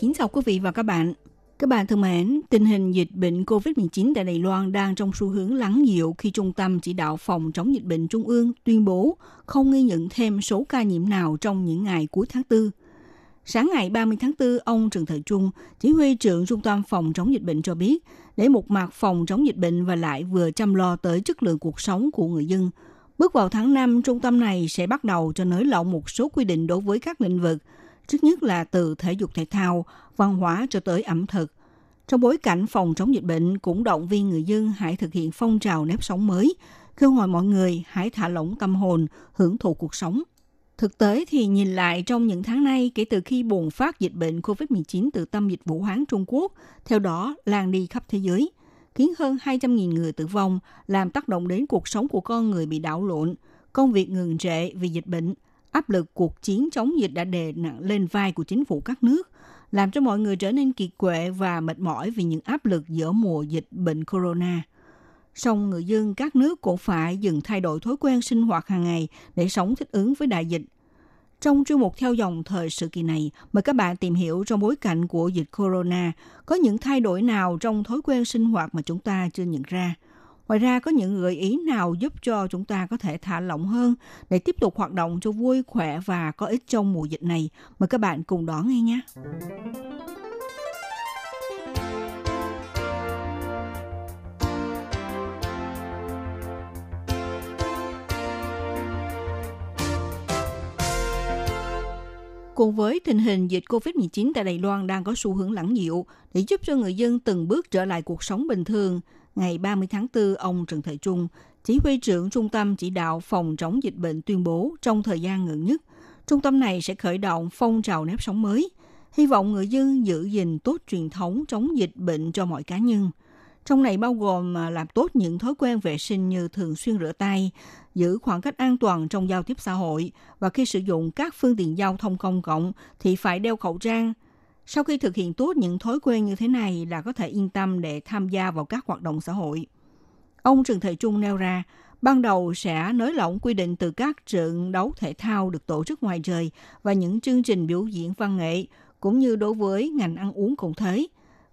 Kính chào quý vị và các bạn. Các bạn thân mến, tình hình dịch bệnh COVID-19 tại Đài Loan đang trong xu hướng lắng dịu khi Trung tâm Chỉ đạo Phòng chống dịch bệnh Trung ương tuyên bố không ghi nhận thêm số ca nhiễm nào trong những ngày cuối tháng 4. Sáng ngày 30 tháng 4, ông Trần Thời Trung, chỉ huy trưởng Trung tâm Phòng chống dịch bệnh cho biết, để một mặt phòng chống dịch bệnh và lại vừa chăm lo tới chất lượng cuộc sống của người dân. Bước vào tháng 5, trung tâm này sẽ bắt đầu cho nới lỏng một số quy định đối với các lĩnh vực, trước nhất là từ thể dục thể thao, văn hóa cho tới ẩm thực. Trong bối cảnh phòng chống dịch bệnh cũng động viên người dân hãy thực hiện phong trào nếp sống mới, kêu gọi mọi người hãy thả lỏng tâm hồn, hưởng thụ cuộc sống. Thực tế thì nhìn lại trong những tháng nay kể từ khi bùng phát dịch bệnh COVID-19 từ tâm dịch Vũ Hán Trung Quốc, theo đó lan đi khắp thế giới, khiến hơn 200.000 người tử vong, làm tác động đến cuộc sống của con người bị đảo lộn, công việc ngừng trệ vì dịch bệnh, áp lực cuộc chiến chống dịch đã đè nặng lên vai của chính phủ các nước, làm cho mọi người trở nên kiệt quệ và mệt mỏi vì những áp lực giữa mùa dịch bệnh corona. Song người dân các nước cũng phải dừng thay đổi thói quen sinh hoạt hàng ngày để sống thích ứng với đại dịch. Trong chuyên mục theo dòng thời sự kỳ này, mời các bạn tìm hiểu trong bối cảnh của dịch corona có những thay đổi nào trong thói quen sinh hoạt mà chúng ta chưa nhận ra. Ngoài ra có những gợi ý nào giúp cho chúng ta có thể thả lỏng hơn để tiếp tục hoạt động cho vui khỏe và có ích trong mùa dịch này. Mời các bạn cùng đón nghe nhé. Cùng với tình hình dịch COVID-19 tại Đài Loan đang có xu hướng lắng dịu để giúp cho người dân từng bước trở lại cuộc sống bình thường, ngày 30 tháng 4, ông Trần Thời Trung, chỉ huy trưởng Trung tâm Chỉ đạo Phòng chống dịch bệnh tuyên bố trong thời gian ngưỡng nhất, trung tâm này sẽ khởi động phong trào nếp sống mới, hy vọng người dân giữ gìn tốt truyền thống chống dịch bệnh cho mọi cá nhân. Trong này bao gồm à, làm tốt những thói quen vệ sinh như thường xuyên rửa tay, giữ khoảng cách an toàn trong giao tiếp xã hội và khi sử dụng các phương tiện giao thông công cộng thì phải đeo khẩu trang. Sau khi thực hiện tốt những thói quen như thế này là có thể yên tâm để tham gia vào các hoạt động xã hội. Ông Trần Thời Trung nêu ra, ban đầu sẽ nới lỏng quy định từ các trận đấu thể thao được tổ chức ngoài trời và những chương trình biểu diễn văn nghệ, cũng như đối với ngành ăn uống cũng thế.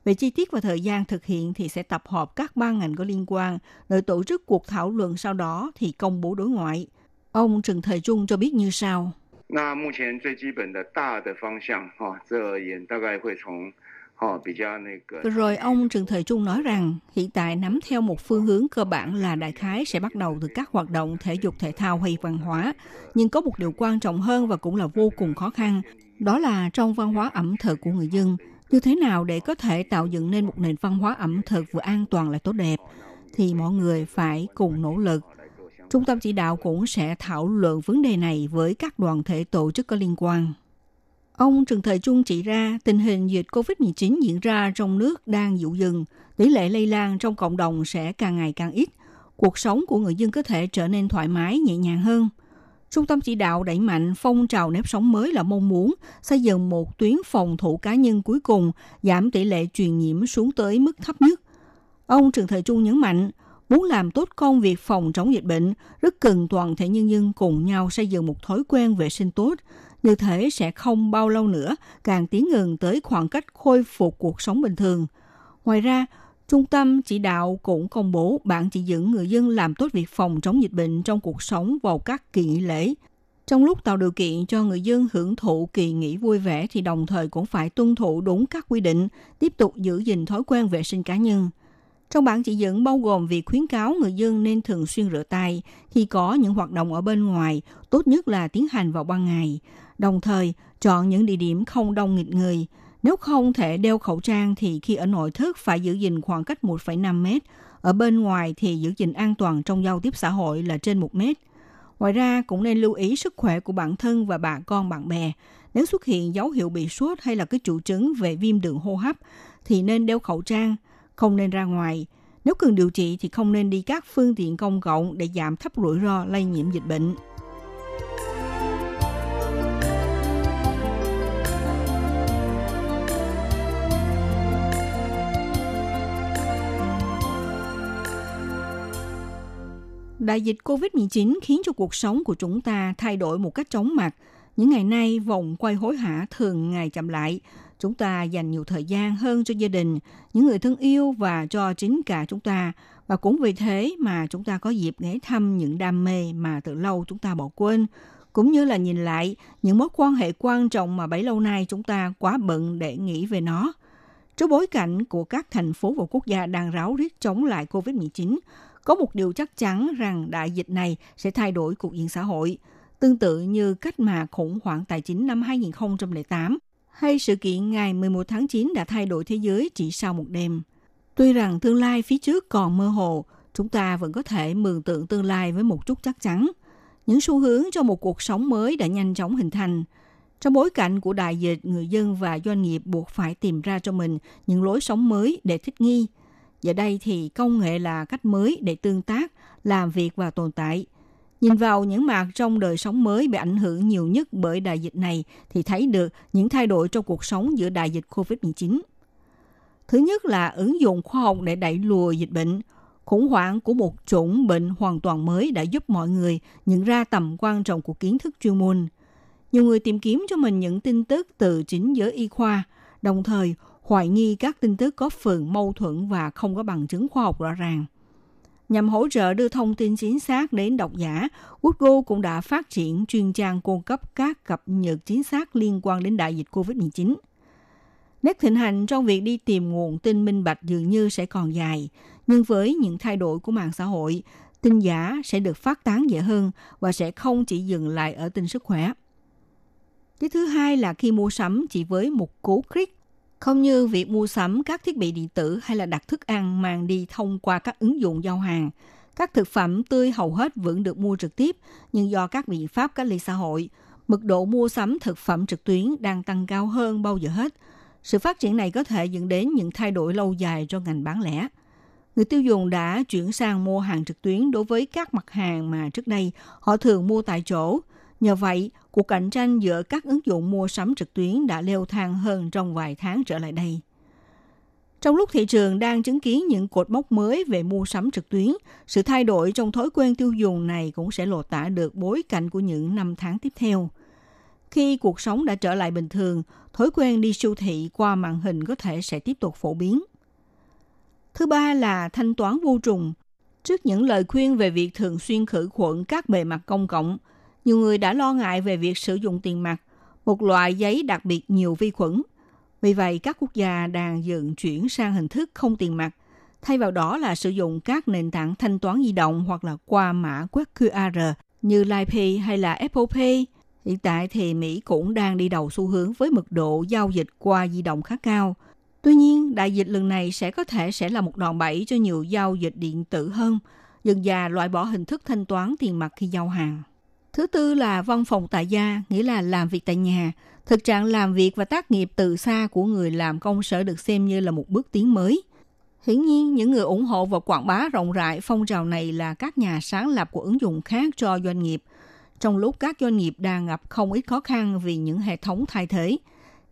Về chi tiết và thời gian thực hiện thì sẽ tập hợp các ban ngành có liên quan, rồi tổ chức cuộc thảo luận sau đó thì công bố đối ngoại. Ông Trần Thời Trung cho biết như sau.
那目前最基本的大的方向，哈、这也大概会从，哈、比较那个。
Vừa rồi ông Trần Thời Trung nói rằng hiện tại nắm theo một phương hướng cơ bản là đại khái sẽ bắt đầu từ các hoạt động thể dục thể thao hay văn hóa. Nhưng có một điều quan trọng hơn và cũng là vô cùng khó khăn, đó là trong văn hóa ẩm thực của người dân. Như thế nào để có thể tạo dựng nên một nền văn hóa ẩm thực vừa an toàn lại tốt đẹp, thì mọi người phải cùng nỗ lực. Trung tâm chỉ đạo cũng sẽ thảo luận vấn đề này với các đoàn thể tổ chức có liên quan. Ông Trần Thời Trung chỉ ra tình hình dịch COVID-19 diễn ra trong nước đang dịu dừng, tỷ lệ lây lan trong cộng đồng sẽ càng ngày càng ít, cuộc sống của người dân có thể trở nên thoải mái, nhẹ nhàng hơn. Trung tâm chỉ đạo đẩy mạnh phong trào nếp sống mới là mong muốn xây dựng một tuyến phòng thủ cá nhân cuối cùng, giảm tỷ lệ truyền nhiễm xuống tới mức thấp nhất. Ông Trần Thời Trung nhấn mạnh, muốn làm tốt công việc phòng chống dịch bệnh, rất cần toàn thể nhân dân cùng nhau xây dựng một thói quen vệ sinh tốt. Như thế sẽ không bao lâu nữa càng tiến gần tới khoảng cách khôi phục cuộc sống bình thường. Ngoài ra, Trung tâm chỉ đạo cũng công bố bản chỉ dẫn người dân làm tốt việc phòng chống dịch bệnh trong cuộc sống vào các kỳ nghỉ lễ. Trong lúc tạo điều kiện cho người dân hưởng thụ kỳ nghỉ vui vẻ thì đồng thời cũng phải tuân thủ đúng các quy định, tiếp tục giữ gìn thói quen vệ sinh cá nhân. Trong bản chỉ dẫn bao gồm việc khuyến cáo người dân nên thường xuyên rửa tay khi có những hoạt động ở bên ngoài, tốt nhất là tiến hành vào ban ngày. Đồng thời, chọn những địa điểm không đông nghịch người. Nếu không thể đeo khẩu trang thì khi ở nội thất phải giữ gìn khoảng cách 1,5 mét. Ở bên ngoài thì giữ gìn an toàn trong giao tiếp xã hội là trên 1 mét. Ngoài ra cũng nên lưu ý sức khỏe của bản thân và bà con bạn bè. Nếu xuất hiện dấu hiệu bị sốt hay là cái triệu chứng về viêm đường hô hấp thì nên đeo khẩu trang, không nên ra ngoài. Nếu cần điều trị thì không nên đi các phương tiện công cộng để giảm thấp rủi ro lây nhiễm dịch bệnh. Đại dịch COVID-19 khiến cho cuộc sống của chúng ta thay đổi một cách chóng mặt. Những ngày nay, vòng quay hối hả thường ngày chậm lại. Chúng ta dành nhiều thời gian hơn cho gia đình, những người thân yêu và cho chính cả chúng ta. Và cũng vì thế mà chúng ta có dịp ghé thăm những đam mê mà từ lâu chúng ta bỏ quên, cũng như là nhìn lại những mối quan hệ quan trọng mà bấy lâu nay chúng ta quá bận để nghĩ về nó. Trước bối cảnh của các thành phố và quốc gia đang ráo riết chống lại COVID-19, có một điều chắc chắn rằng đại dịch này sẽ thay đổi cục diện xã hội, tương tự như cách mà khủng hoảng tài chính năm 2008 hay sự kiện ngày 11 tháng 9 đã thay đổi thế giới chỉ sau một đêm. Tuy rằng tương lai phía trước còn mơ hồ, chúng ta vẫn có thể mường tượng tương lai với một chút chắc chắn. Những xu hướng cho một cuộc sống mới đã nhanh chóng hình thành. Trong bối cảnh của đại dịch, người dân và doanh nghiệp buộc phải tìm ra cho mình những lối sống mới để thích nghi – Giờ đây thì công nghệ là cách mới để tương tác, làm việc và tồn tại. Nhìn vào những mặt trong đời sống mới bị ảnh hưởng nhiều nhất bởi đại dịch này thì thấy được những thay đổi trong cuộc sống giữa đại dịch COVID-19. Thứ nhất là ứng dụng khoa học để đẩy lùi dịch bệnh. Khủng hoảng của một chủng bệnh hoàn toàn mới đã giúp mọi người nhận ra tầm quan trọng của kiến thức chuyên môn. Nhiều người tìm kiếm cho mình những tin tức từ chính giới y khoa, đồng thời hoài nghi các tin tức có phần mâu thuẫn và không có bằng chứng khoa học rõ ràng. Nhằm hỗ trợ đưa thông tin chính xác đến độc giả, Google cũng đã phát triển chuyên trang cung cấp các cập nhật chính xác liên quan đến đại dịch COVID-19. Nét thịnh hành trong việc đi tìm nguồn tin minh bạch dường như sẽ còn dài, nhưng với những thay đổi của mạng xã hội, tin giả sẽ được phát tán dễ hơn và sẽ không chỉ dừng lại ở tin sức khỏe. Cái thứ hai là khi mua sắm chỉ với một cú click không như việc mua sắm các thiết bị điện tử hay là đặt thức ăn mang đi thông qua các ứng dụng giao hàng. Các thực phẩm tươi hầu hết vẫn được mua trực tiếp, nhưng do các biện pháp cách ly xã hội, mức độ mua sắm thực phẩm trực tuyến đang tăng cao hơn bao giờ hết. Sự phát triển này có thể dẫn đến những thay đổi lâu dài cho ngành bán lẻ. Người tiêu dùng đã chuyển sang mua hàng trực tuyến đối với các mặt hàng mà trước đây họ thường mua tại chỗ. Nhờ vậy, cuộc cạnh tranh giữa các ứng dụng mua sắm trực tuyến đã leo thang hơn trong vài tháng trở lại đây. Trong lúc thị trường đang chứng kiến những cột mốc mới về mua sắm trực tuyến, sự thay đổi trong thói quen tiêu dùng này cũng sẽ lộ tả được bối cảnh của những năm tháng tiếp theo. Khi cuộc sống đã trở lại bình thường, thói quen đi siêu thị qua màn hình có thể sẽ tiếp tục phổ biến. Thứ ba là thanh toán vô trùng. Trước những lời khuyên về việc thường xuyên khử khuẩn các bề mặt công cộng, nhiều người đã lo ngại về việc sử dụng tiền mặt, một loại giấy đặc biệt nhiều vi khuẩn. Vì vậy, các quốc gia đang dần chuyển sang hình thức không tiền mặt, thay vào đó là sử dụng các nền tảng thanh toán di động hoặc là qua mã quét QR như LivePay hay là Apple Pay. Hiện tại thì Mỹ cũng đang đi đầu xu hướng với mật độ giao dịch qua di động khá cao. Tuy nhiên, đại dịch lần này sẽ có thể sẽ là một đòn bẩy cho nhiều giao dịch điện tử hơn, dần dà loại bỏ hình thức thanh toán tiền mặt khi giao hàng. Thứ tư là văn phòng tại gia, nghĩa là làm việc tại nhà. Thực trạng làm việc và tác nghiệp từ xa của người làm công sở được xem như là một bước tiến mới. Hiển nhiên, những người ủng hộ và quảng bá rộng rãi phong trào này là các nhà sáng lập của ứng dụng khác cho doanh nghiệp. Trong lúc các doanh nghiệp đang gặp không ít khó khăn vì những hệ thống thay thế,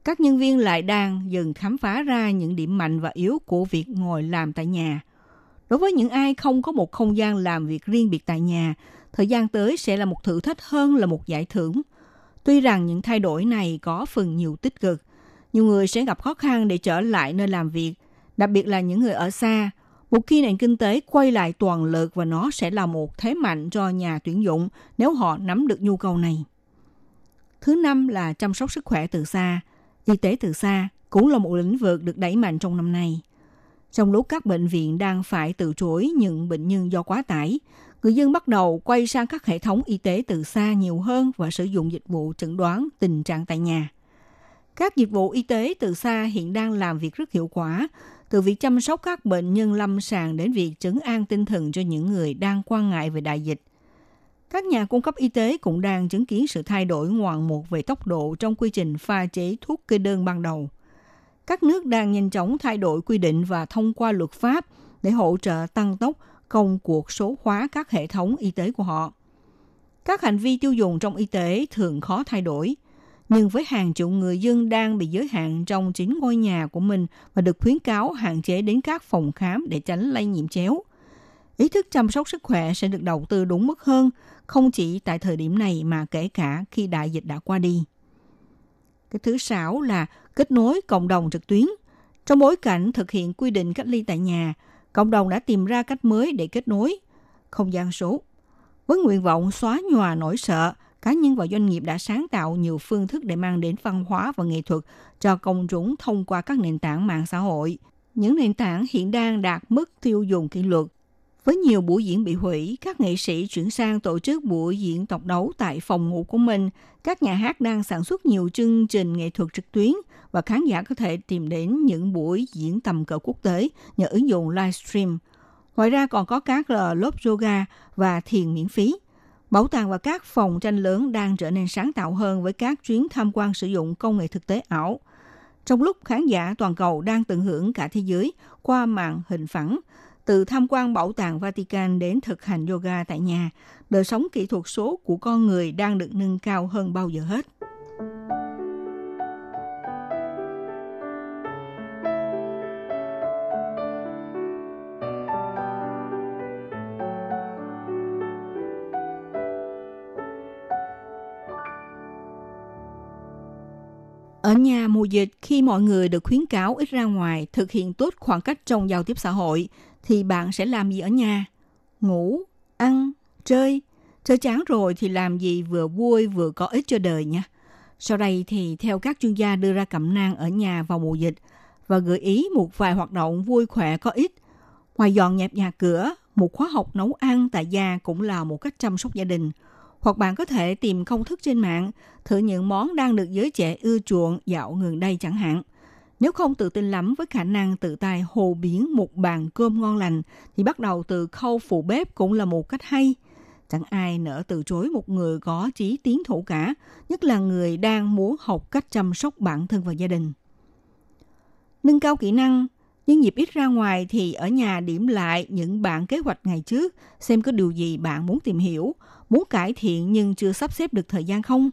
các nhân viên lại đang dần khám phá ra những điểm mạnh và yếu của việc ngồi làm tại nhà. Đối với những ai không có một không gian làm việc riêng biệt tại nhà, thời gian tới sẽ là một thử thách hơn là một giải thưởng. Tuy rằng những thay đổi này có phần nhiều tích cực, nhiều người sẽ gặp khó khăn để trở lại nơi làm việc, đặc biệt là những người ở xa. Một khi nền kinh tế quay lại toàn lực và nó sẽ là một thế mạnh cho nhà tuyển dụng nếu họ nắm được nhu cầu này. Thứ năm là chăm sóc sức khỏe từ xa. Y tế từ xa cũng là một lĩnh vực được đẩy mạnh trong năm nay. Trong lúc các bệnh viện đang phải từ chối những bệnh nhân do quá tải, người dân bắt đầu quay sang các hệ thống y tế từ xa nhiều hơn và sử dụng dịch vụ chẩn đoán tình trạng tại nhà. Các dịch vụ y tế từ xa hiện đang làm việc rất hiệu quả, từ việc chăm sóc các bệnh nhân lâm sàng đến việc chấn an tinh thần cho những người đang quan ngại về đại dịch. Các nhà cung cấp y tế cũng đang chứng kiến sự thay đổi ngoạn mục về tốc độ trong quy trình pha chế thuốc kê đơn ban đầu. Các nước đang nhanh chóng thay đổi quy định và thông qua luật pháp để hỗ trợ tăng tốc công cuộc số hóa các hệ thống y tế của họ. Các hành vi tiêu dùng trong y tế thường khó thay đổi, nhưng với hàng triệu người dân đang bị giới hạn trong chính ngôi nhà của mình và được khuyến cáo hạn chế đến các phòng khám để tránh lây nhiễm chéo. Ý thức chăm sóc sức khỏe sẽ được đầu tư đúng mức hơn, không chỉ tại thời điểm này mà kể cả khi đại dịch đã qua đi. Cái thứ sáu là kết nối cộng đồng trực tuyến. Trong bối cảnh thực hiện quy định cách ly tại nhà, cộng đồng đã tìm ra cách mới để kết nối không gian số. Với nguyện vọng xóa nhòa nỗi sợ, cá nhân và doanh nghiệp đã sáng tạo nhiều phương thức để mang đến văn hóa và nghệ thuật cho công chúng thông qua các nền tảng mạng xã hội. Những nền tảng hiện đang đạt mức tiêu dùng kỷ luật. Với nhiều buổi diễn bị hủy, các nghệ sĩ chuyển sang tổ chức buổi diễn độc đấu tại phòng ngủ của mình. Các nhà hát đang sản xuất nhiều chương trình nghệ thuật trực tuyến và khán giả có thể tìm đến những buổi diễn tầm cỡ quốc tế nhờ ứng dụng livestream. Ngoài ra còn có các lớp yoga và thiền miễn phí. Bảo tàng và các phòng tranh lớn đang trở nên sáng tạo hơn với các chuyến tham quan sử dụng công nghệ thực tế ảo. Trong lúc khán giả toàn cầu đang tận hưởng cả thế giới qua màn hình phẳng, từ tham quan bảo tàng Vatican đến thực hành yoga tại nhà, đời sống kỹ thuật số của con người đang được nâng cao hơn bao giờ hết. Ở nhà mùa dịch, khi mọi người được khuyến cáo ít ra ngoài, thực hiện tốt khoảng cách trong giao tiếp xã hội, thì bạn sẽ làm gì ở nhà? Ngủ, ăn, chơi. Chơi chán rồi thì làm gì vừa vui vừa có ích cho đời nha. Sau đây thì theo các chuyên gia đưa ra cẩm nang ở nhà vào mùa dịch và gợi ý một vài hoạt động vui khỏe có ích. Ngoài dọn dẹp nhà cửa, một khóa học nấu ăn tại gia cũng là một cách chăm sóc gia đình – hoặc bạn có thể tìm công thức trên mạng, thử những món đang được giới trẻ ưa chuộng dạo gần đây chẳng hạn. Nếu không tự tin lắm với khả năng tự tay hồ biến một bàn cơm ngon lành, thì bắt đầu từ khâu phụ bếp cũng là một cách hay. Chẳng ai nỡ từ chối một người có chí tiến thủ cả, nhất là người đang muốn học cách chăm sóc bản thân và gia đình. Nâng cao kỹ năng, nhưng dịp ít ra ngoài thì ở nhà điểm lại những bản kế hoạch ngày trước, xem có điều gì bạn muốn tìm hiểu, muốn cải thiện nhưng chưa sắp xếp được thời gian không?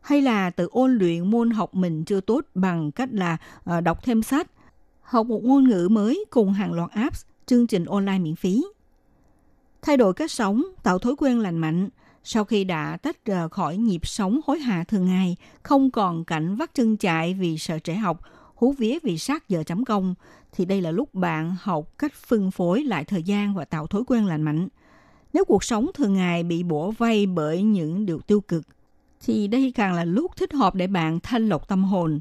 Hay là tự ôn luyện môn học mình chưa tốt bằng cách là ờ, đọc thêm sách, học một ngôn ngữ mới cùng hàng loạt apps, chương trình online miễn phí. Thay đổi cách sống, tạo thói quen lành mạnh, sau khi đã tách rời khỏi nhịp sống hối hả thường ngày, không còn cảnh vắt chân chạy vì sợ trẻ học, hú vía vì sát giờ chấm công, thì đây là lúc bạn học cách phân phối lại thời gian và tạo thói quen lành mạnh – nếu cuộc sống thường ngày bị bổ vây bởi những điều tiêu cực, thì đây càng là lúc thích hợp để bạn thanh lọc tâm hồn.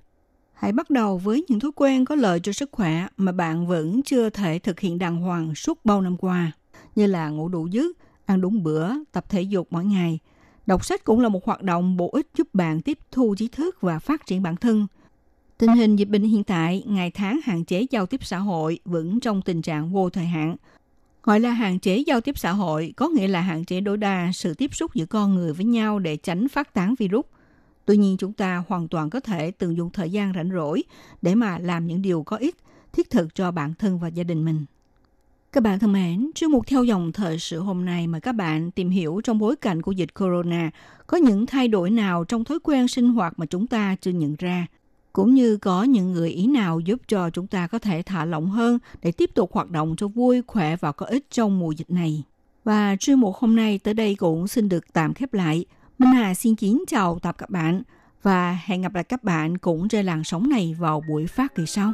Hãy bắt đầu với những thói quen có lợi cho sức khỏe mà bạn vẫn chưa thể thực hiện đàng hoàng suốt bao năm qua, như là ngủ đủ giấc, ăn đúng bữa, tập thể dục mỗi ngày. Đọc sách cũng là một hoạt động bổ ích giúp bạn tiếp thu trí thức và phát triển bản thân. Tình hình dịch bệnh hiện tại, ngày tháng hạn chế giao tiếp xã hội vẫn trong tình trạng vô thời hạn – Gọi là hạn chế giao tiếp xã hội có nghĩa là hạn chế tối đa sự tiếp xúc giữa con người với nhau để tránh phát tán virus. Tuy nhiên chúng ta hoàn toàn có thể tận dụng thời gian rảnh rỗi để mà làm những điều có ích, thiết thực cho bản thân và gia đình mình. Các bạn thân mến, chuyên mục theo dòng thời sự hôm nay mời các bạn tìm hiểu trong bối cảnh của dịch corona có những thay đổi nào trong thói quen sinh hoạt mà chúng ta chưa nhận ra cũng như có những người ý nào giúp cho chúng ta có thể thả lỏng hơn để tiếp tục hoạt động cho vui, khỏe và có ích trong mùa dịch này. Và chuyên mục hôm nay tới đây cũng xin được tạm khép lại. Minh Hà xin kính chào tập các bạn và hẹn gặp lại các bạn cũng trên làn sóng này vào buổi phát kỳ sau.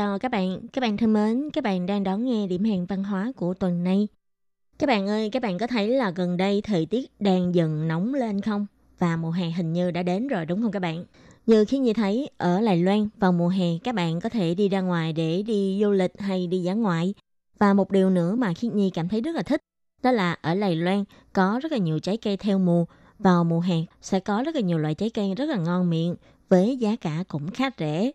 Chào các bạn. Các bạn thân mến, các bạn đang đón nghe điểm hẹn văn hóa của tuần này. Các bạn ơi, các bạn có thấy là gần đây thời tiết đang dần nóng lên không? Và mùa hè hình như đã đến rồi đúng không các bạn? Như khi như thấy ở Lài Loan vào mùa hè các bạn có thể đi ra ngoài để đi du lịch hay đi dã ngoại. Và một điều nữa mà Khiết Nhi cảm thấy rất là thích đó là ở Lài Loan có rất là nhiều trái cây theo mùa. Vào mùa hè sẽ có rất là nhiều loại trái cây rất là ngon miệng với giá cả cũng khá rẻ.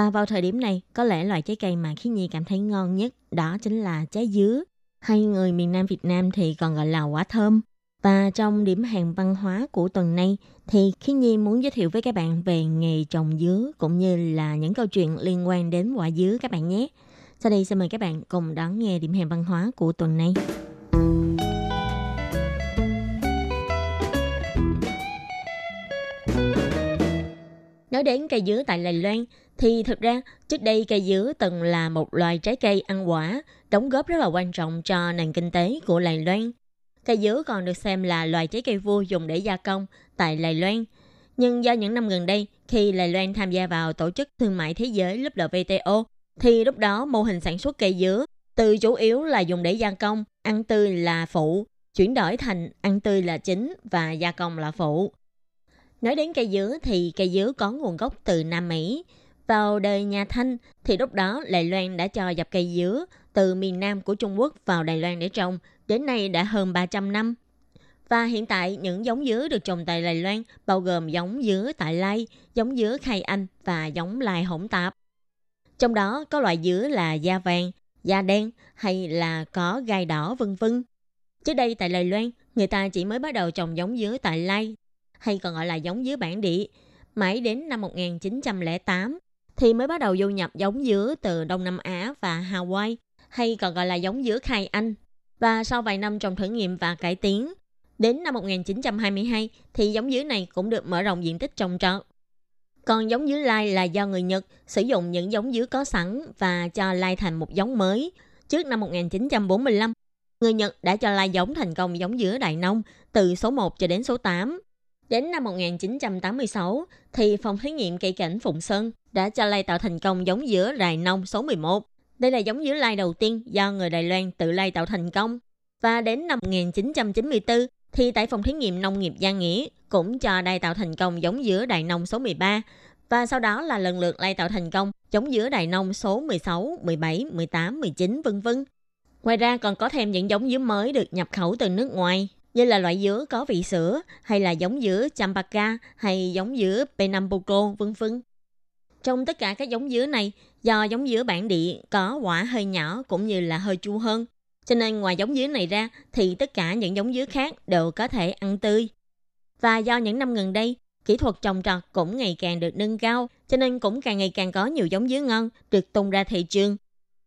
À, vào thời điểm này, có lẽ loại trái cây mà Khiết Nhi cảm thấy ngon nhất đó chính là trái dứa. Hay người miền Nam Việt Nam thì còn gọi là quả thơm. Và trong điểm hẹn văn hóa của tuần này thì Khiết Nhi muốn giới thiệu với các bạn về nghề trồng dứa cũng như là những câu chuyện liên quan đến quả dứa các bạn nhé. Sau đây xin mời các bạn cùng đón nghe điểm hẹn văn hóa của tuần này. Nói đến cây dứa tại Lài Loan thì thực ra trước đây cây dứa từng là một loài trái cây ăn quả, đóng góp rất là quan trọng cho nền kinh tế của Lài Loan. Cây dứa còn được xem là loài trái cây vua dùng để gia công tại Lài Loan. Nhưng do những năm gần đây, khi Lài Loan tham gia vào Tổ chức Thương mại Thế giới lúc WTO, thì lúc đó mô hình sản xuất cây dứa từ chủ yếu là dùng để gia công, ăn tươi là phụ, chuyển đổi thành ăn tươi là chính và gia công là phụ. Nói đến cây dứa thì cây dứa có nguồn gốc từ Nam Mỹ. Vào đời nhà Thanh thì lúc đó Đài Loan đã cho dập cây dứa từ miền Nam của Trung Quốc vào Đài Loan để trồng, đến nay đã hơn 300 năm. Và hiện tại những giống dứa được trồng tại Đài Loan bao gồm giống dứa tại Lai, giống dứa Khai Anh và giống lai hỗn tạp. Trong đó có loại dứa là da vàng, da đen hay là có gai đỏ vân vân. Trước đây tại Đài Loan, người ta chỉ mới bắt đầu trồng giống dứa tại Lai hay còn gọi là giống dứa bản địa. Mãi đến năm 1908 thì mới bắt đầu du nhập giống dứa từ Đông Nam Á và Hawaii hay còn gọi là giống dứa khai Anh. Và sau vài năm trồng thử nghiệm và cải tiến, đến năm 1922 thì giống dứa này cũng được mở rộng diện tích trồng trọt. Còn giống dứa lai là do người Nhật sử dụng những giống dứa có sẵn và cho lai thành một giống mới. Trước năm 1945, người Nhật đã cho lai giống thành công giống dứa đại nông từ số 1 cho đến số 8. Đến năm 1986, thì phòng thí nghiệm cây cảnh Phụng Sơn đã cho lai tạo thành công giống dứa đài nông số 11. Đây là giống dứa lai đầu tiên do người Đài Loan tự lai tạo thành công. Và đến năm 1994, thì tại phòng thí nghiệm nông nghiệp Giang Nghĩa cũng cho đài tạo thành công giống dứa đài nông số 13. Và sau đó là lần lượt lai tạo thành công giống dứa đài nông số 16, 17, 18, 19 vân vân. Ngoài ra còn có thêm những giống dứa mới được nhập khẩu từ nước ngoài như là loại dứa có vị sữa hay là giống dứa Champaka hay giống dứa penambuco vân vân. Trong tất cả các giống dứa này, do giống dứa bản địa có quả hơi nhỏ cũng như là hơi chua hơn, cho nên ngoài giống dứa này ra thì tất cả những giống dứa khác đều có thể ăn tươi. Và do những năm gần đây, kỹ thuật trồng trọt cũng ngày càng được nâng cao, cho nên cũng càng ngày càng có nhiều giống dứa ngon được tung ra thị trường.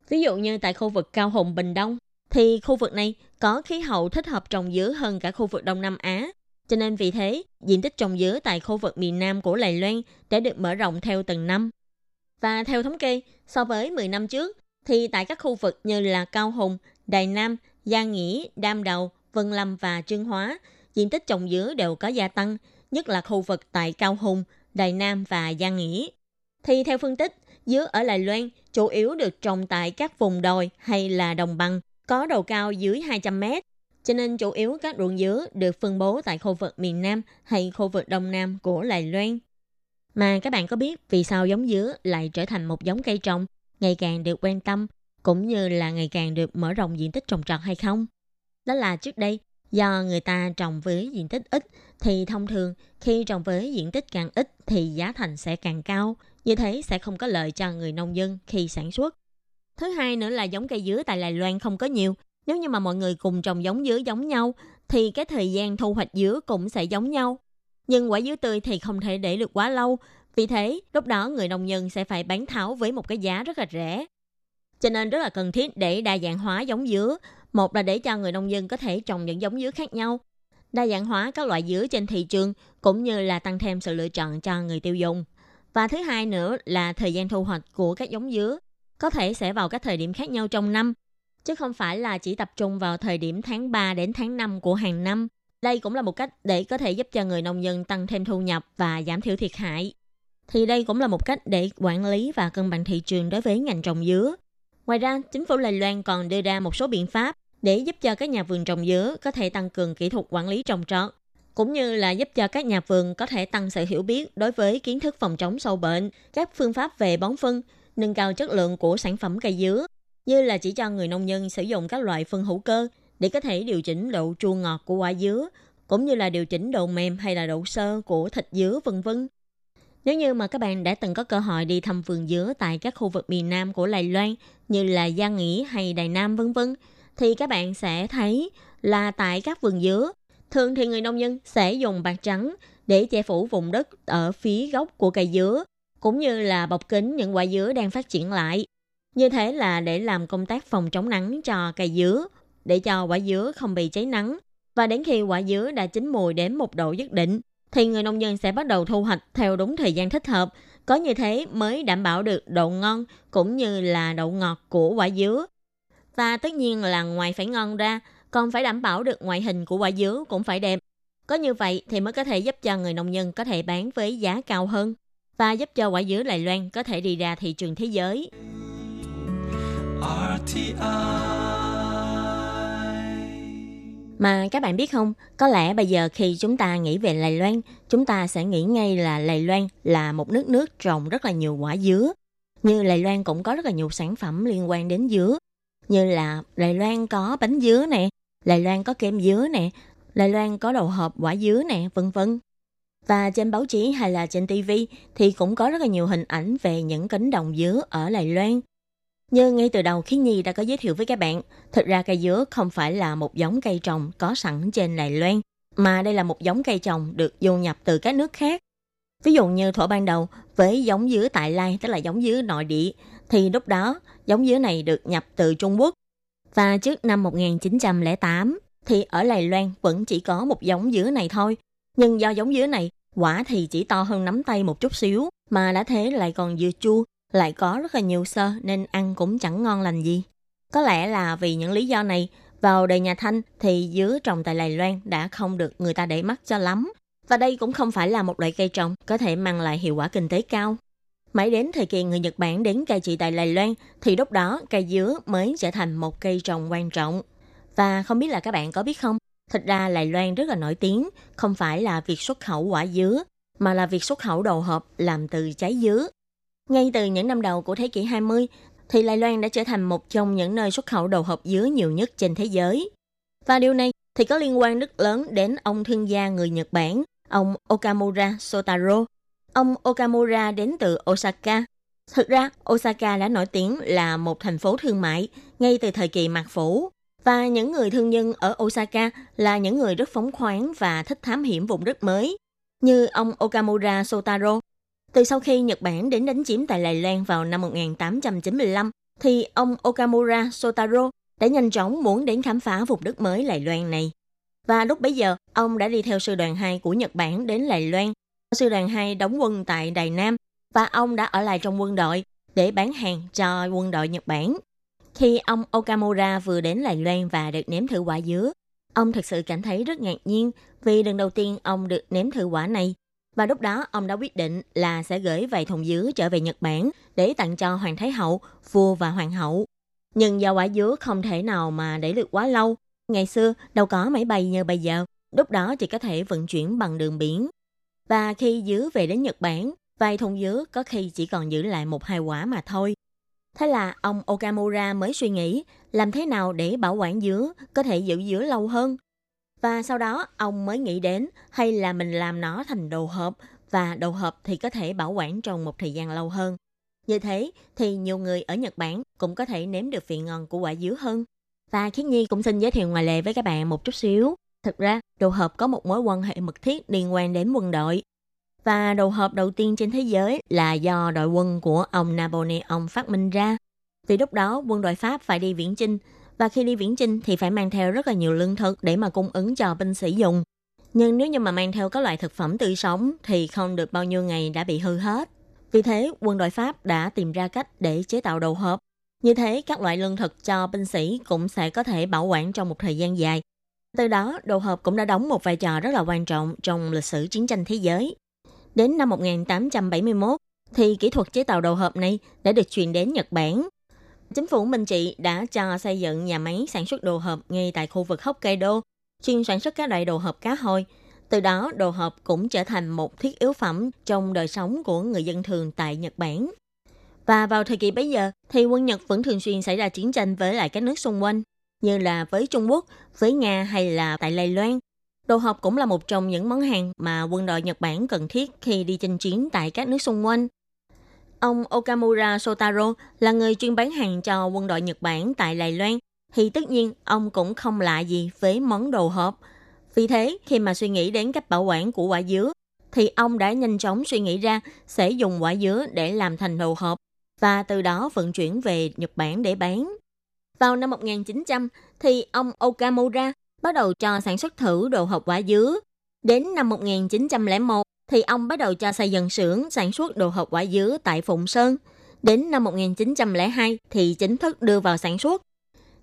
Ví dụ như tại khu vực Cao Hùng Bình Đông, thì khu vực này có khí hậu thích hợp trồng dứa hơn cả khu vực Đông Nam Á. Cho nên vì thế, diện tích trồng dứa tại khu vực miền Nam của Lài Loan đã được mở rộng theo từng năm. Và theo thống kê, so với 10 năm trước, thì tại các khu vực như là Cao Hùng, Đài Nam, Gia Nghĩa, Đam Đầu, Vân Lâm và Trương Hóa, diện tích trồng dứa đều có gia tăng, nhất là khu vực tại Cao Hùng, Đài Nam và Gia Nghĩa. Thì theo phân tích, dứa ở Lài Loan chủ yếu được trồng tại các vùng đồi hay là đồng bằng có độ cao dưới 200 mét, cho nên chủ yếu các ruộng dứa được phân bố tại khu vực miền Nam hay khu vực Đông Nam của Lài Loan. Mà các bạn có biết vì sao giống dứa lại trở thành một giống cây trồng ngày càng được quan tâm cũng như là ngày càng được mở rộng diện tích trồng trọt hay không? Đó là trước đây, do người ta trồng với diện tích ít thì thông thường khi trồng với diện tích càng ít thì giá thành sẽ càng cao. Như thế sẽ không có lợi cho người nông dân khi sản xuất. Thứ hai nữa là giống cây dứa tại Đài Loan không có nhiều. Nếu như mà mọi người cùng trồng giống dứa giống nhau thì cái thời gian thu hoạch dứa cũng sẽ giống nhau. Nhưng quả dứa tươi thì không thể để được quá lâu. Vì thế, lúc đó người nông dân sẽ phải bán tháo với một cái giá rất là rẻ. Cho nên rất là cần thiết để đa dạng hóa giống dứa. Một là để cho người nông dân có thể trồng những giống dứa khác nhau. Đa dạng hóa các loại dứa trên thị trường cũng như là tăng thêm sự lựa chọn cho người tiêu dùng. Và thứ hai nữa là thời gian thu hoạch của các giống dứa có thể sẽ vào các thời điểm khác nhau trong năm, chứ không phải là chỉ tập trung vào thời điểm tháng 3 đến tháng 5 của hàng năm. Đây cũng là một cách để có thể giúp cho người nông dân tăng thêm thu nhập và giảm thiểu thiệt hại. Thì đây cũng là một cách để quản lý và cân bằng thị trường đối với ngành trồng dứa. Ngoài ra, chính phủ Đài Loan còn đưa ra một số biện pháp để giúp cho các nhà vườn trồng dứa có thể tăng cường kỹ thuật quản lý trồng trọt, cũng như là giúp cho các nhà vườn có thể tăng sự hiểu biết đối với kiến thức phòng chống sâu bệnh, các phương pháp về bón phân, nâng cao chất lượng của sản phẩm cây dứa, như là chỉ cho người nông dân sử dụng các loại phân hữu cơ để có thể điều chỉnh độ chua ngọt của quả dứa, cũng như là điều chỉnh độ mềm hay là độ sơ của thịt dứa vân vân. Nếu như mà các bạn đã từng có cơ hội đi thăm vườn dứa tại các khu vực miền Nam của Lài Loan như là Gia Nghĩa hay Đài Nam vân vân thì các bạn sẽ thấy là tại các vườn dứa, thường thì người nông dân sẽ dùng bạc trắng để che phủ vùng đất ở phía gốc của cây dứa, cũng như là bọc kính những quả dứa đang phát triển lại. Như thế là để làm công tác phòng chống nắng cho cây dứa, để cho quả dứa không bị cháy nắng. Và đến khi quả dứa đã chín mùi đến một độ nhất định, thì người nông dân sẽ bắt đầu thu hoạch theo đúng thời gian thích hợp. Có như thế mới đảm bảo được độ ngon cũng như là độ ngọt của quả dứa. Và tất nhiên là ngoài phải ngon ra, còn phải đảm bảo được ngoại hình của quả dứa cũng phải đẹp. Có như vậy thì mới có thể giúp cho người nông dân có thể bán với giá cao hơn và giúp cho quả dứa Đài Loan có thể đi ra thị trường thế giới. Mà các bạn biết không, có lẽ bây giờ khi chúng ta nghĩ về Lài Loan, chúng ta sẽ nghĩ ngay là Lài Loan là một nước nước trồng rất là nhiều quả dứa. Như Lài Loan cũng có rất là nhiều sản phẩm liên quan đến dứa, như là Lài Loan có bánh dứa nè, Lài Loan có kem dứa nè, Lài Loan có đầu hộp quả dứa nè, vân vân. Và trên báo chí hay là trên TV thì cũng có rất là nhiều hình ảnh về những cánh đồng dứa ở Đài Loan. Như ngay từ đầu Khiến Nhi đã có giới thiệu với các bạn, thực ra cây dứa không phải là một giống cây trồng có sẵn trên Đài Loan, mà đây là một giống cây trồng được du nhập từ các nước khác. Ví dụ như thổ ban đầu với giống dứa tại Lai, tức là giống dứa nội địa, thì lúc đó giống dứa này được nhập từ Trung Quốc. Và trước năm 1908 thì ở Đài Loan vẫn chỉ có một giống dứa này thôi. Nhưng do giống dứa này quả thì chỉ to hơn nắm tay một chút xíu mà đã thế lại còn dừa chua lại có rất là nhiều sơ nên ăn cũng chẳng ngon lành gì. Có lẽ là vì những lý do này, vào đời nhà Thanh thì dứa trồng tại Đài Loan đã không được người ta để mắt cho lắm. Và đây cũng không phải là một loại cây trồng có thể mang lại hiệu quả kinh tế cao. Mãi đến thời kỳ người Nhật Bản đến cai trị tại Đài Loan thì lúc đó cây dứa mới trở thành một cây trồng quan trọng. Và không biết là các bạn có biết không, thật ra Lài Loan rất là nổi tiếng, không phải là việc xuất khẩu quả dứa, mà là việc xuất khẩu đồ hộp làm từ trái dứa. Ngay từ những năm đầu của thế kỷ 20, thì Lài Loan đã trở thành một trong những nơi xuất khẩu đồ hộp dứa nhiều nhất trên thế giới. Và điều này thì có liên quan rất lớn đến ông thương gia người Nhật Bản, ông Okamura Sotaro. Ông Okamura đến từ Osaka. Thực ra, Osaka đã nổi tiếng là một thành phố thương mại ngay từ thời kỳ mạc phủ. Và những người thương nhân ở Osaka là những người rất phóng khoáng và thích thám hiểm vùng đất mới. Như ông Okamura Sotaro từ sau khi Nhật Bản đến đánh chiếm tại Đài Loan vào năm 1895, thì ông Okamura Sotaro đã nhanh chóng muốn đến khám phá vùng đất mới Lài Loan này. Và lúc bấy giờ, ông đã đi theo sư đoàn 2 của Nhật Bản đến Lài Loan. Sư đoàn 2 đóng quân tại Đài Nam và ông đã ở lại trong quân đội để bán hàng cho quân đội Nhật Bản. Khi ông Okamura vừa đến Đài Loan và được nếm thử quả dứa, ông thực sự cảm thấy rất ngạc nhiên vì lần đầu tiên ông được nếm thử quả này. Và lúc đó ông đã quyết định là sẽ gửi vài thùng dứa trở về Nhật Bản để tặng cho Hoàng Thái Hậu, vua và Hoàng hậu. Nhưng do quả dứa không thể nào mà để được quá lâu. Ngày xưa đâu có máy bay như bây giờ, lúc đó chỉ có thể vận chuyển bằng đường biển. Và khi dứa về đến Nhật Bản, vài thùng dứa có khi chỉ còn giữ lại một hai quả mà thôi. Thế là ông Okamura mới suy nghĩ làm thế nào để bảo quản dứa có thể giữ dứa lâu hơn và sau đó ông mới nghĩ đến hay là mình làm nó thành đồ hộp và đồ hộp thì có thể bảo quản trong một thời gian lâu hơn. Như thế thì nhiều người ở Nhật Bản cũng có thể nếm được vị ngon của quả dứa hơn. Và Khiết Nhi cũng xin giới thiệu ngoài lề với các bạn một chút xíu. Thực ra, đồ hộp có một mối quan hệ mật thiết liên quan đến quân đội. Và đầu hộp đầu tiên trên thế giới là do đội quân của ông Napoleon phát minh ra. Vì lúc đó quân đội Pháp phải đi viễn chinh và khi đi viễn chinh thì phải mang theo rất là nhiều lương thực để mà cung ứng cho binh sĩ dùng. Nhưng nếu như mà mang theo các loại thực phẩm tươi sống thì không được bao nhiêu ngày đã bị hư hết. Vì thế, quân đội Pháp đã tìm ra cách để chế tạo đầu hộp. Như thế, các loại lương thực cho binh sĩ cũng sẽ có thể bảo quản trong một thời gian dài. Từ đó, đồ hộp cũng đã đóng một vai trò rất là quan trọng trong lịch sử chiến tranh thế giới. Đến năm 1871, thì kỹ thuật chế tạo đồ hộp này đã được truyền đến Nhật Bản. Chính phủ Minh Trị đã cho xây dựng nhà máy sản xuất đồ hộp ngay tại khu vực Hokkaido, chuyên sản xuất các loại đồ hộp cá hồi. Từ đó, đồ hộp cũng trở thành một thiết yếu phẩm trong đời sống của người dân thường tại Nhật Bản. Và vào thời kỳ bấy giờ, thì quân Nhật vẫn thường xuyên xảy ra chiến tranh với lại các nước xung quanh, như là với Trung Quốc, với Nga hay là tại Lài Loan. Đồ hộp cũng là một trong những món hàng mà quân đội Nhật Bản cần thiết khi đi chinh chiến tại các nước xung quanh. Ông Okamura Sotaro là người chuyên bán hàng cho quân đội Nhật Bản tại Đài Loan, thì tất nhiên ông cũng không lạ gì với món đồ hộp. Vì thế, khi mà suy nghĩ đến cách bảo quản của quả dứa, thì ông đã nhanh chóng suy nghĩ ra sẽ dùng quả dứa để làm thành đồ hộp và từ đó vận chuyển về Nhật Bản để bán. Vào năm 1900 thì ông Okamura bắt đầu cho sản xuất thử đồ hộp quả dứa. Đến năm 1901 thì ông bắt đầu cho xây dựng xưởng sản xuất đồ hộp quả dứa tại Phụng Sơn. Đến năm 1902 thì chính thức đưa vào sản xuất.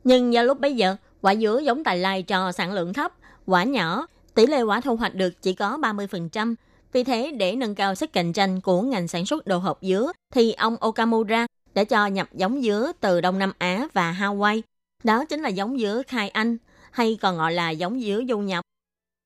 Nhưng do lúc bấy giờ, quả dứa giống tài Lai cho sản lượng thấp, quả nhỏ, tỷ lệ quả thu hoạch được chỉ có 30%. Vì thế, để nâng cao sức cạnh tranh của ngành sản xuất đồ hộp dứa, thì ông Okamura đã cho nhập giống dứa từ Đông Nam Á và Hawaii. Đó chính là giống dứa khai Anh, hay còn gọi là giống dứa du nhập.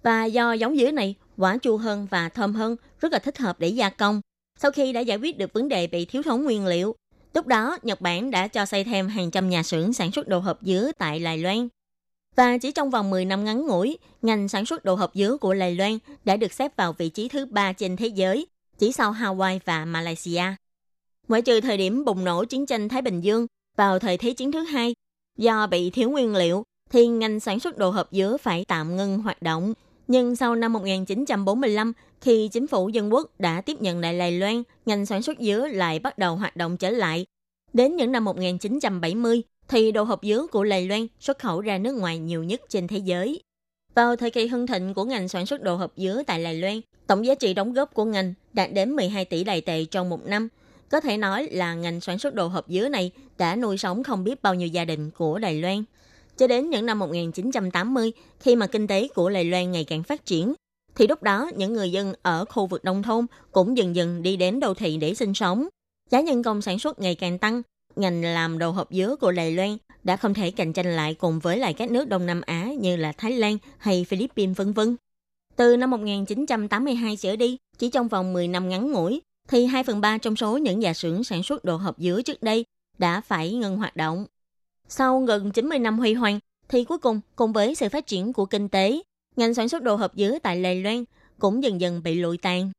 Và do giống dứa này quả chua hơn và thơm hơn, rất là thích hợp để gia công. Sau khi đã giải quyết được vấn đề bị thiếu thốn nguyên liệu, lúc đó Nhật Bản đã cho xây thêm hàng trăm nhà xưởng sản xuất đồ hộp dứa tại Đài Loan. Và chỉ trong vòng 10 năm ngắn ngủi, ngành sản xuất đồ hộp dứa của Đài Loan đã được xếp vào vị trí thứ ba trên thế giới, chỉ sau Hawaii và Malaysia. Ngoại trừ thời điểm bùng nổ chiến tranh Thái Bình Dương vào thời Thế chiến thứ hai, do bị thiếu nguyên liệu, thì ngành sản xuất đồ hộp dứa phải tạm ngưng hoạt động nhưng sau năm 1945, khi chính phủ dân quốc đã tiếp nhận lại Đài Loan, ngành sản xuất dứa lại bắt đầu hoạt động trở lại. Đến những năm 1970, thì đồ hộp dứa của Đài Loan xuất khẩu ra nước ngoài nhiều nhất trên thế giới. Vào thời kỳ hưng thịnh của ngành sản xuất đồ hộp dứa tại Đài Loan, tổng giá trị đóng góp của ngành đạt đến 12 tỷ đài tệ trong một năm. Có thể nói là ngành sản xuất đồ hộp dứa này đã nuôi sống không biết bao nhiêu gia đình của Đài Loan. Cho đến những năm 1980, khi mà kinh tế của Đài Loan ngày càng phát triển, thì lúc đó những người dân ở khu vực nông thôn cũng dần dần đi đến đô thị để sinh sống. Giá nhân công sản xuất ngày càng tăng, ngành làm đồ hộp dứa của Đài Loan đã không thể cạnh tranh lại cùng với lại các nước Đông Nam Á như là Thái Lan hay Philippines vân vân. Từ năm 1982 trở đi, chỉ trong vòng 10 năm ngắn ngủi, thì 2 phần 3 trong số những nhà xưởng sản xuất đồ hộp dứa trước đây đã phải ngừng hoạt động. Sau gần 90 năm huy hoàng, thì cuối cùng cùng với sự phát triển của kinh tế, ngành sản xuất đồ hộp dứa tại Đài Loan cũng dần dần bị lụi tàn.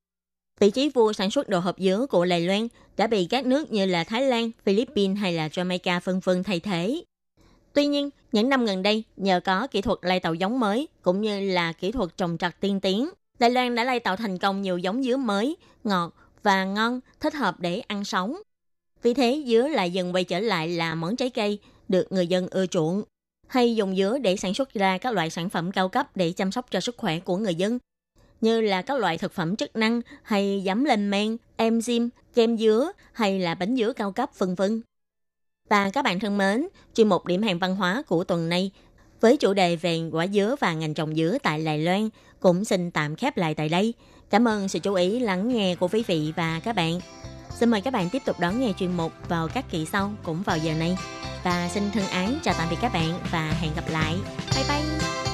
Vị trí vua sản xuất đồ hộp dứa của Đài Loan đã bị các nước như là Thái Lan, Philippines hay là Jamaica phân phân thay thế. Tuy nhiên, những năm gần đây, nhờ có kỹ thuật lai tạo giống mới cũng như là kỹ thuật trồng trọt tiên tiến, Đài Loan đã lai tạo thành công nhiều giống dứa mới, ngọt và ngon, thích hợp để ăn sống. Vì thế, dứa lại dần quay trở lại là món trái cây được người dân ưa chuộng, hay dùng dứa để sản xuất ra các loại sản phẩm cao cấp để chăm sóc cho sức khỏe của người dân, như là các loại thực phẩm chức năng hay giấm lên men, enzyme, kem dứa hay là bánh dứa cao cấp vân vân. Và các bạn thân mến, chuyên mục điểm hàng văn hóa của tuần này với chủ đề về quả dứa và ngành trồng dứa tại Đài Loan cũng xin tạm khép lại tại đây. Cảm ơn sự chú ý lắng nghe của quý vị và các bạn. Xin mời các bạn tiếp tục đón nghe chuyên mục vào các kỳ sau cũng vào giờ này. Và xin thân ái chào tạm biệt các bạn và hẹn gặp lại. Bye bye!